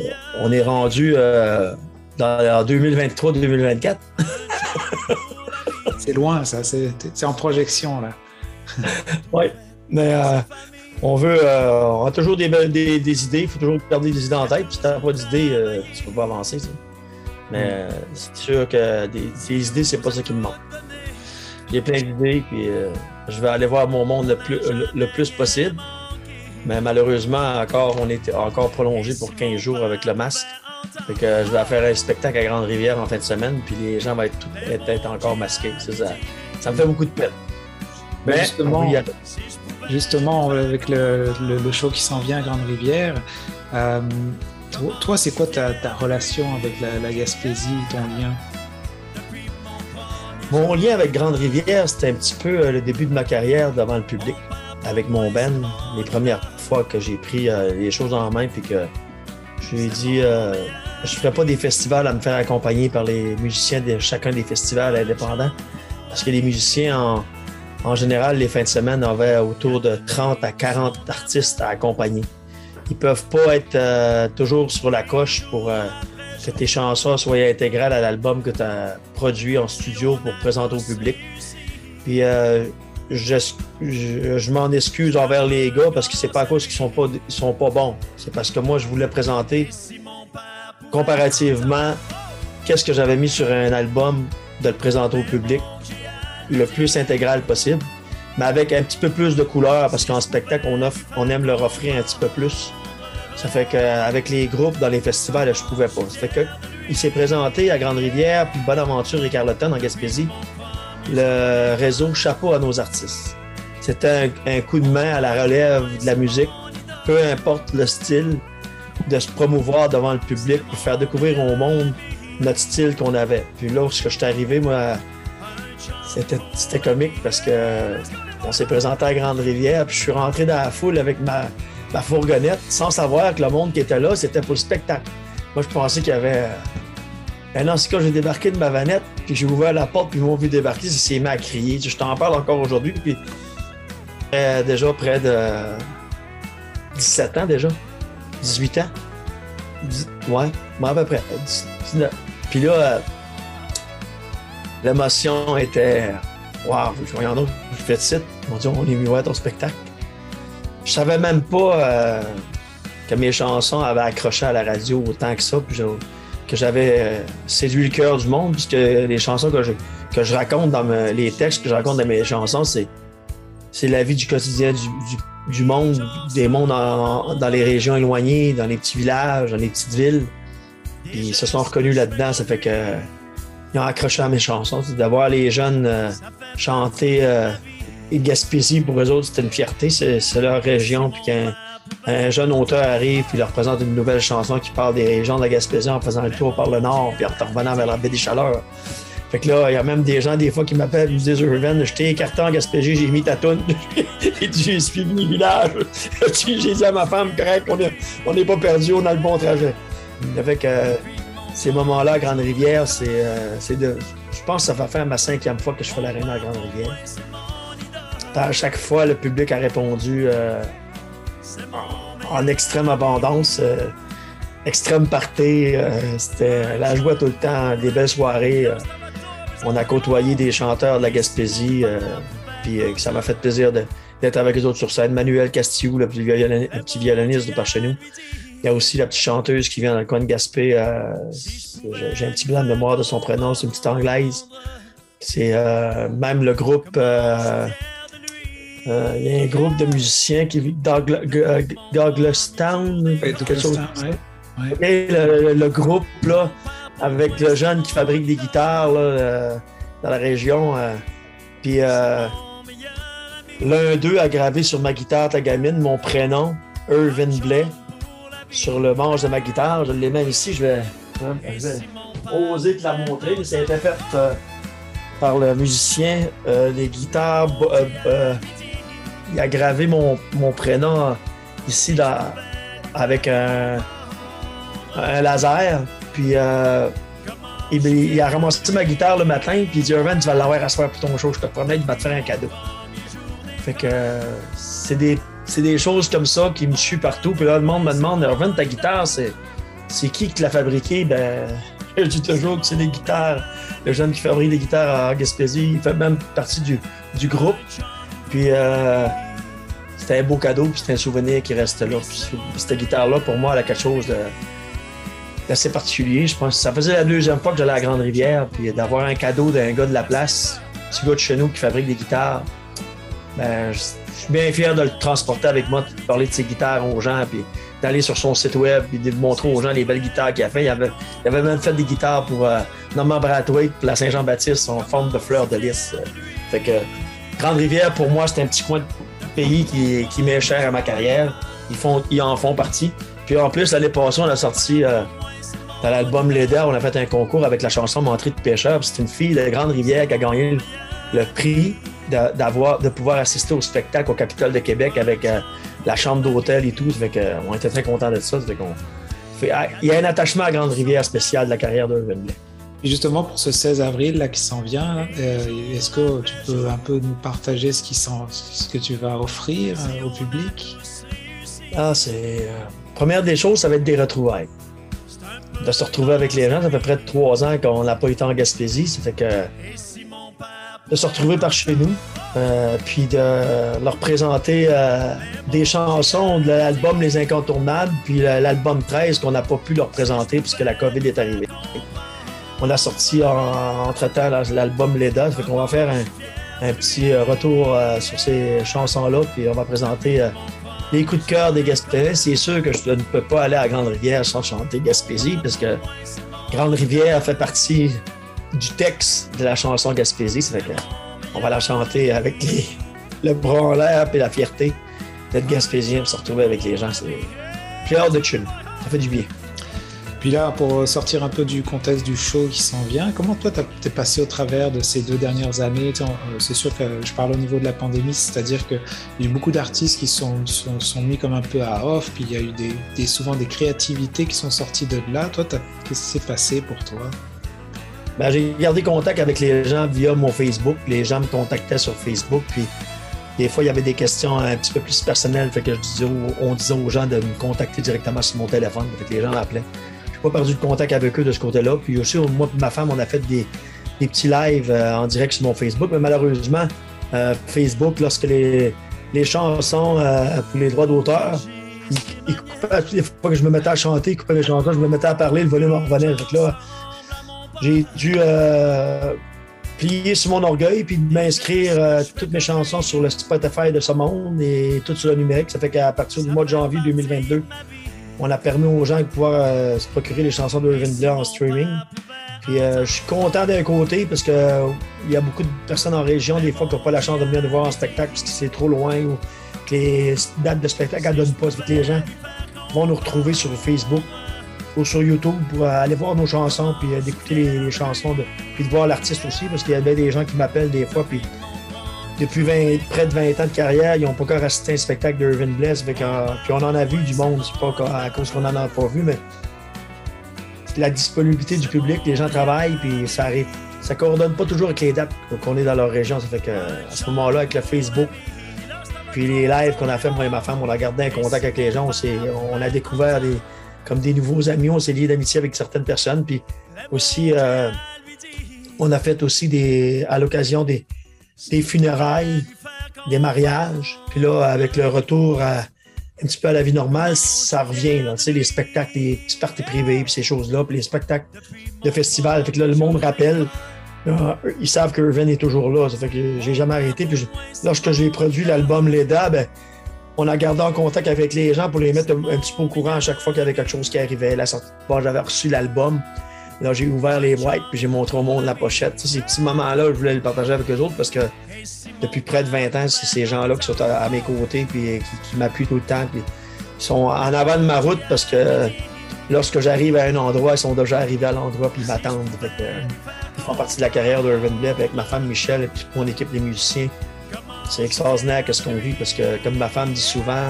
on est rendu euh, dans, 2023-2024. c'est loin ça, c'est en projection là. (laughs) oui, mais euh, on veut, euh, on a toujours des, des, idées, il faut toujours garder des idées en tête. Si tu n'as pas d'idées, euh, tu peux pas avancer. Mais euh, c'est sûr que des, idées, c'est pas ça qui me manque. J'ai plein d'idées, puis je vais aller voir mon monde le plus, le, plus possible. Mais malheureusement, encore, on est encore prolongé pour 15 jours avec le masque. Fait que je vais faire un spectacle à Grande-Rivière en fin de semaine, puis les gens vont être, être, encore masqués. Ça, ça, me fait beaucoup de peine. Mais justement, justement, avec le, show qui s'en vient à Grande-Rivière, euh, toi, c'est quoi ta, relation avec la, Gaspésie, ton lien? Mon lien avec Grande-Rivière, c'était un petit peu euh, le début de ma carrière devant le public. Avec mon Ben, les premières fois que j'ai pris euh, les choses en main, puis que je lui ai dit, je ne ferais pas des festivals à me faire accompagner par les musiciens de chacun des festivals indépendants. Parce que les musiciens en, général, les fins de semaine, avait autour de 30 à 40 artistes à accompagner. Ils peuvent pas être euh, toujours sur la coche pour euh, que tes chansons soient intégrales à l'album que tu as produit en studio pour présenter au public. Puis euh, je, je, m'en excuse envers les gars parce que c'est pas à cause qu'ils sont pas, sont pas bons. C'est parce que moi, je voulais présenter comparativement qu'est-ce que j'avais mis sur un album de le présenter au public le plus intégral possible, mais avec un petit peu plus de couleur, parce qu'en spectacle, on, offre, on aime leur offrir un petit peu plus. Ça fait qu'avec les groupes dans les festivals, je pouvais pas. Ça fait que il s'est présenté à Grande-Rivière, puis Bonaventure et Carleton en Gaspésie, le réseau Chapeau à nos artistes. C'était un, coup de main à la relève de la musique, peu importe le style, de se promouvoir devant le public pour faire découvrir au monde notre style qu'on avait. Puis là, lorsque je suis arrivé, moi, c'était comique parce que on s'est présenté à Grande-Rivière, puis je suis rentré dans la foule avec ma, ma fourgonnette sans savoir que le monde qui était là, c'était pour le spectacle. Moi, je pensais qu'il y avait. Un an, c'est quand j'ai débarqué de ma vanette, puis j'ai ouvert la porte, puis ils m'ont vu débarquer, c'est s'est mis à crier. Je t'en parle encore aujourd'hui, puis euh, déjà près de 17 ans déjà. 18 ans. ouais, à peu près. 19. Puis là, euh, L'émotion était Waouh, voyons donc, vous faites ça. Ils m'ont dit on est venu voir ton spectacle. Je savais même pas euh, que mes chansons avaient accroché à la radio autant que ça, puis que j'avais euh, séduit le cœur du monde, puisque les chansons que je, que je raconte dans les textes que je raconte dans mes chansons, c'est, la vie du quotidien du, du, monde, des mondes dans les régions éloignées, dans les petits villages, dans les petites villes. Ils se sont reconnus là-dedans, ça fait que ils ont accroché à mes chansons. D'avoir les jeunes euh, chanter euh, Gaspésie, pour eux autres, c'était une fierté. C'est leur région, puis un jeune auteur arrive puis leur présente une nouvelle chanson qui parle des régions de la Gaspésie en faisant le tour par le nord puis en revenant vers la baie des Chaleurs. Fait que là, il y a même des gens, des fois, qui m'appellent, ils me disent, Urban, je t'ai écarté en Gaspésie, j'ai mis ta toune. Et j'ai suivi le village. (laughs) j'ai dit à ma femme, correct, on n'est pas perdu, on a le bon trajet. Que euh, ces moments-là à Grande-Rivière, c'est euh, de. Je pense que ça va faire ma cinquième fois que je fais la à Grande-Rivière. À chaque fois, le public a répondu euh, en extrême abondance, extrême party. C'était la joie tout le temps, des belles soirées on a côtoyé des chanteurs de la Gaspésie, euh, puis euh, ça m'a fait plaisir d'être avec les autres sur scène. Manuel Castillou, le petit, violoniste de par chez nous. Il y a aussi la petite chanteuse qui vient dans le coin de Gaspé. Euh, j'ai un petit blanc de mémoire de son prénom, c'est une petite anglaise. C'est même le groupe. Il y a un groupe de musiciens qui vit Douglastown. quelque chose. le, groupe, là, avec le jeune qui fabrique des guitares euh, dans la région. Euh, puis euh, l'un d'eux a gravé sur ma guitare ta gamine mon prénom, Irvin Blais, sur le manche de ma guitare. Je l'ai même ici, je vais, oser te la montrer. Ça a été fait par le musicien. les guitares, il a gravé mon, prénom ici là, avec un, un laser. Puis euh, il, a ramassé ma guitare le matin, puis il dit Irvin, tu vas l'avoir à soir pour ton show, je te promets, il va te faire un cadeau. Fait que c'est des, choses comme ça qui me suivent partout. Puis là, le monde me demande Irvin, ta guitare, c'est, c'est qui qui l'a fabriquée? Ben, (laughs) je dis toujours que c'est des guitares. Le jeune qui fabrique des guitares à Gaspésie, il fait même partie du groupe. Puis euh, c'était un beau cadeau, puis c'était un souvenir qui reste là. Cette guitare-là, pour moi, elle a quelque chose de assez particulier. Je pense que ça faisait la deuxième fois que j'allais à la Grande Rivière, puis d'avoir un cadeau d'un gars de la place, petit gars de chez nous qui fabrique des guitares. Ben, je, suis bien fier de le transporter avec moi, de parler de ses guitares aux gens, puis d'aller sur son site web, puis de montrer aux gens les belles guitares qu'il a fait. Il avait, même fait des guitares pour euh, Norman Brathwaite, pour la Saint-Jean-Baptiste, en forme de fleur de lys. Que Grande Rivière, pour moi, c'est un petit coin de pays qui, qui m'est cher à ma carrière. Ils, en font partie. Puis en plus, l'année passée, on a sorti euh, dans l'album Leda, on a fait un concours avec la chanson Menterie de pêcheur. C'est une fille de Grande-Rivière qui a gagné le prix de pouvoir assister au spectacle au Capitole de Québec avec euh, la chambre d'hôtel et tout. Fait euh, on était très contents de ça. Ah, il y a un attachement à Grande-Rivière spécial de la carrière de Justement, pour ce 16 avril là, qui s'en vient, euh, est-ce que tu peux un peu nous partager ce, que tu vas offrir au public? Ah, c'est. première des choses, ça va être des retrouvailles de se retrouver avec les gens. Ça fait à peu trois ans qu'on n'a pas été en Gaspésie. Ça fait que de se retrouver par chez nous, euh, puis de leur présenter euh, des chansons de l'album Les Incontournables, puis l'album 13 qu'on n'a pas pu leur présenter puisque la COVID est arrivée. On a sorti entre-temps l'album Leda, fait qu'on va faire un, petit euh, retour sur ces chansons-là, puis on va présenter les coups de cœur des Gaspésiens, c'est sûr que je ne peux pas aller à Grande-Rivière sans chanter Gaspésie, parce que Grande-Rivière fait partie du texte de la chanson Gaspésie. Ça fait on va la chanter avec le bras en l'air et la fierté d'être Gaspésien, se retrouver avec les gens. C'est de chill. Ça fait du bien. Puis là, pour sortir un peu du contexte du show qui s'en vient, comment toi t'es passé au travers de ces deux dernières années? Euh, C'est sûr que je parle au niveau de la pandémie, c'est-à-dire qu'il y a eu beaucoup d'artistes qui sont, sont, mis comme un peu à off, puis il y a eu des, souvent des créativités qui sont sorties de là. Toi, qu'est-ce qui s'est passé pour toi? Ben, J'ai gardé contact avec les gens via mon Facebook. Les gens me contactaient sur Facebook, puis des fois, il y avait des questions un petit peu plus personnelles, fait que je disais, on disait aux gens de me contacter directement sur mon téléphone, fait que les gens m'appelaient pas perdu de contact avec eux de ce côté-là. Puis aussi, moi et ma femme, on a fait des, petits lives euh, en direct sur mon Facebook. Mais malheureusement, euh, Facebook, lorsque les, chansons euh, pour les droits d'auteur, il, coupait toutes les fois que je me mettais à chanter, il coupait les chansons, je me mettais à parler, le volume en revenait. Donc là, j'ai dû plier sur mon orgueil puis m'inscrire toutes mes chansons sur le Spotify de ce monde et tout sur le numérique. Ça fait qu'à partir du mois de janvier 2022, on a permis aux gens de pouvoir euh, se procurer les chansons de Irvin en streaming. Puis euh, je suis content d'un côté parce qu'il euh, y a beaucoup de personnes en région, des fois, qui n'ont pas la chance de venir nous voir en spectacle parce que c'est trop loin ou que les dates de spectacle, elles donnent pas. Que les gens vont nous retrouver sur Facebook ou sur YouTube pour aller voir nos chansons, puis euh, d'écouter les, chansons, de, puis de voir l'artiste aussi, parce qu'il y a des gens qui m'appellent des fois, puis depuis près de 20 ans de carrière, ils n'ont pas encore assisté à un spectacle d'Irvin Bless. Puis on en a vu du monde, c'est pas à cause qu'on n'en a pas vu, mais la disponibilité du public, les gens travaillent, puis ça arrive. Ça coordonne pas toujours avec les dates qu'on est dans leur région. Ça fait que à ce moment-là, avec le Facebook, puis les lives qu'on a fait, moi et ma femme, on a gardé un contact avec les gens. On, on a découvert des, comme des nouveaux amis, on s'est lié d'amitié avec certaines personnes. Puis aussi, euh, on a fait aussi des, à l'occasion des, des funérailles, des mariages. Puis là, avec le retour à, un petit peu à la vie normale, ça revient. Là, les spectacles, les petits parties privées, puis ces choses-là, puis les spectacles de festival. Fait que là, le monde rappelle. ils savent que Irvin est toujours là. Ça fait que j'ai jamais arrêté. Puis lorsque j'ai produit l'album Leda, ben, on a gardé en contact avec les gens pour les mettre un, petit peu au courant à chaque fois qu'il y avait quelque chose qui arrivait. La sortie, bon, j'avais reçu l'album. Là, j'ai ouvert les boîtes, puis j'ai montré au monde la pochette. ces petits moments-là, je voulais le partager avec eux autres parce que depuis près de 20 ans, c'est ces gens-là qui sont à, mes côtés, puis qui, m'appuient tout le temps. Ils sont en avant de ma route parce que lorsque j'arrive à un endroit, ils sont déjà arrivés à l'endroit, puis ils m'attendent. ils font partie de la carrière d'Irvin Blep avec ma femme Michel et puis mon équipe de musiciens. C'est extraordinaire ce qu'on vit parce que, comme ma femme dit souvent,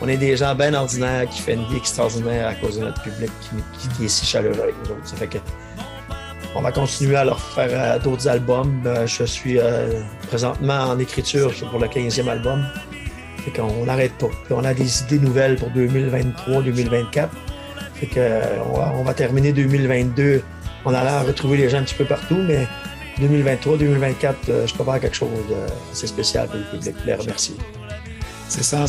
on est des gens bien ordinaires qui font une vie extraordinaire à cause de notre public qui, est si chaleureux avec nous autres. Ça fait que on va continuer à leur faire euh, d'autres albums. Euh, je suis euh, présentement en écriture pour le 15e album. Fait qu'on n'arrête pas. on a des idées nouvelles pour 2023-2024. Fait que on va, terminer 2022 en allant retrouver les gens un petit peu partout, mais 2023-2024, je prépare quelque chose d'assez spécial pour le public. les remercier. C'est ça,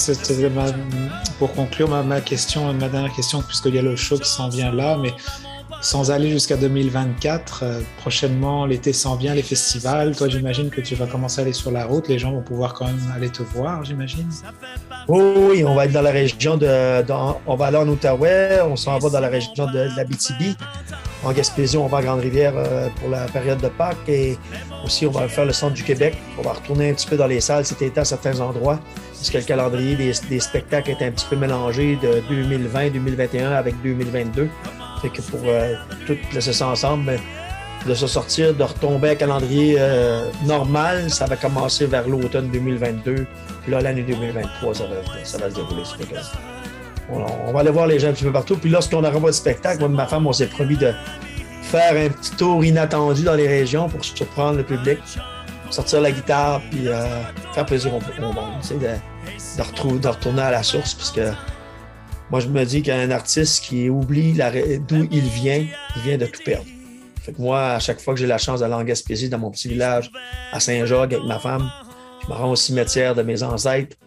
pour conclure ma, question, ma dernière question, puisqu'il y a le show qui s'en vient là, mais sans aller jusqu'à 2024, euh, prochainement l'été s'en vient, les festivals, toi j'imagine que tu vas commencer à aller sur la route, les gens vont pouvoir quand même aller te voir, j'imagine. oui, on va être dans la région de, on va aller en Outaouais, on s'en va dans la région de, la BTB. En Gaspésie, on va à Grande-Rivière euh, pour la période de Pâques et aussi on va faire le centre du Québec. On va retourner un petit peu dans les salles cet été à certains endroits parce que le calendrier des, spectacles est un petit peu mélangé de 2020-2021 avec 2022. Fait que pour euh, tout laisser ça ensemble, ben, de se sortir, de retomber à calendrier euh, normal, ça va commencer vers l'automne 2022. Puis là, l'année 2023, ça va, se dérouler. on, va aller voir les gens un petit peu partout. Puis lorsqu'on aura votre spectacle, moi ma femme, on s'est promis de faire un petit tour inattendu dans les régions pour surprendre le public sortir la guitare, puis euh, faire plaisir au, monde. De, de, retourner à la source, parce que moi, je me dis qu'un artiste qui oublie d'où il vient, il vient de tout perdre. Fait que moi, à chaque fois que j'ai la chance d'aller en dans mon petit village, à Saint-Jacques, avec ma femme, je me rends au cimetière de mes ancêtres.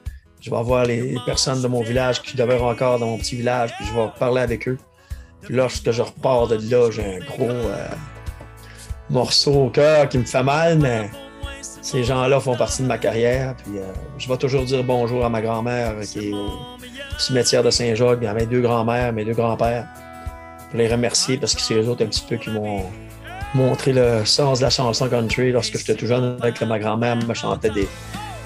Je vais voir les personnes de mon village qui demeurent encore dans mon petit village, puis je vais parler avec eux. Puis lorsque je repars de là, j'ai un gros euh, morceau au cœur qui me fait mal, mais ces gens-là font partie de ma carrière. Puis euh, je vais toujours dire bonjour à ma grand-mère qui est au cimetière de Saint-Jacques, à mes deux grands-mères, mes deux grands-pères. Pour les remercier parce que c'est eux autres un petit peu qui m'ont montré le sens de la chanson country lorsque j'étais tout jeune avec ma grand-mère me chantait des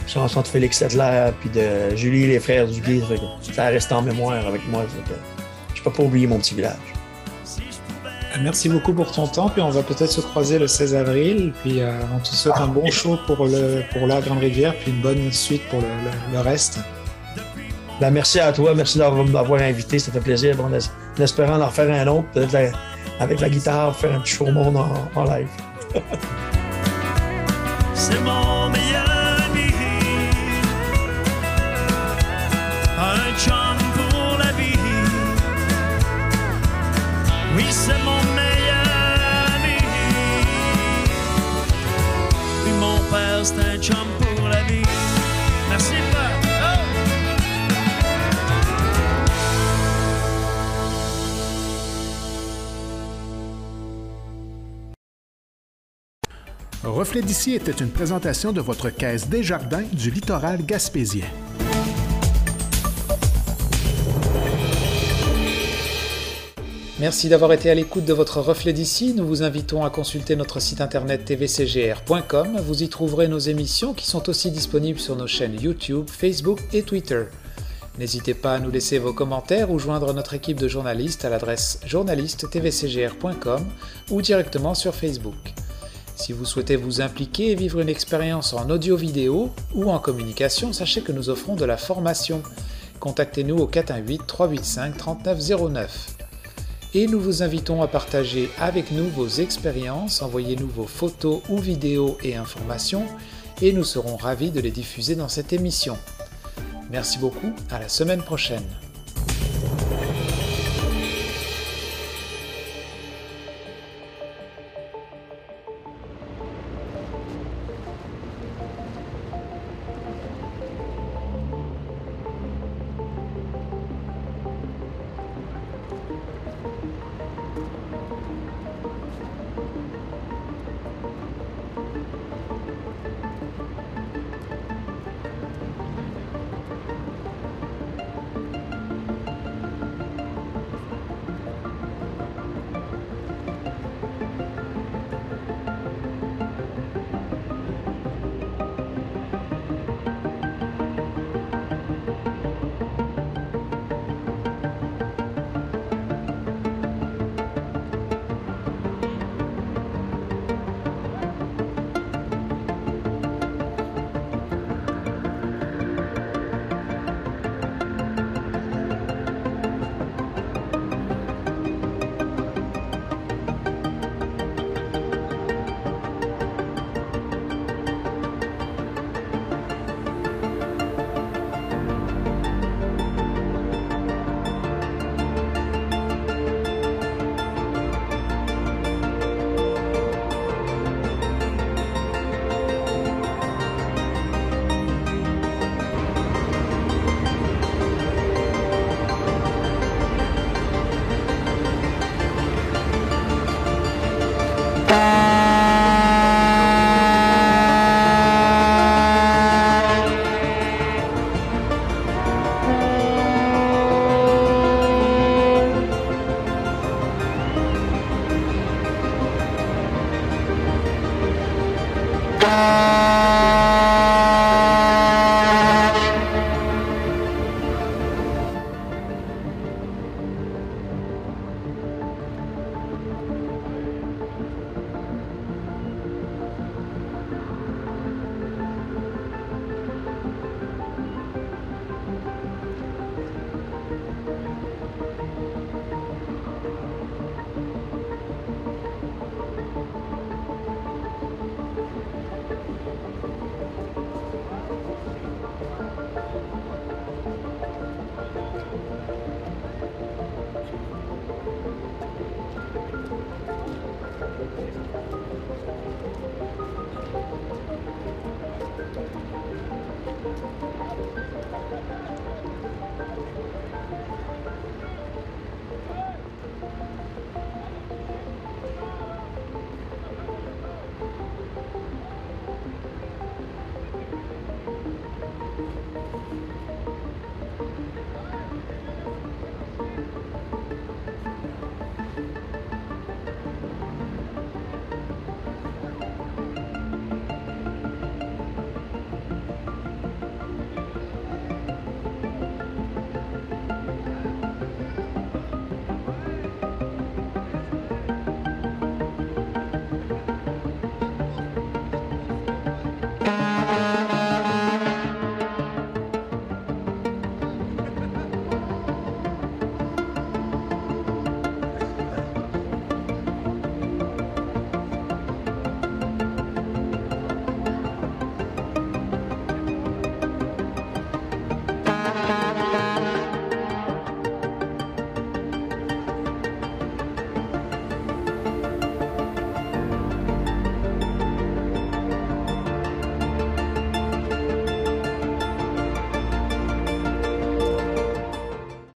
chansons de Félix Settler puis de Julie et les frères du Guy. Ça reste en mémoire avec moi. Je peux pas oublier mon petit village. Merci beaucoup pour ton temps, puis on va peut-être se croiser le 16 avril, puis euh, on te souhaite un bon show pour, le, pour la Grande Rivière, puis une bonne suite pour le, reste. Ben, merci à toi, merci d'avoir invité, ça fait plaisir. Bon, en espérant en faire un autre, peut-être avec la guitare, faire un petit show au monde en, live. (laughs) C'est mon meilleur ami, un chum pour la vie. Oui, c'est mon oh! Reflet d'ici était une présentation de votre caisse des jardins du littoral gaspésien. Merci d'avoir été à l'écoute de votre reflet d'ici. Nous vous invitons à consulter notre site internet tvcgr.com. Vous y trouverez nos émissions qui sont aussi disponibles sur nos chaînes YouTube, Facebook et Twitter. N'hésitez pas à nous laisser vos commentaires ou joindre notre équipe de journalistes à l'adresse journaliste-tvcgr.com ou directement sur Facebook. Si vous souhaitez vous impliquer et vivre une expérience en audio-vidéo ou en communication, sachez que nous offrons de la formation. Contactez-nous au 418 385 3909 et nous vous invitons à partager avec nous vos expériences, envoyez-nous vos photos ou vidéos et informations et nous serons ravis de les diffuser dans cette émission. Merci beaucoup, à la semaine prochaine.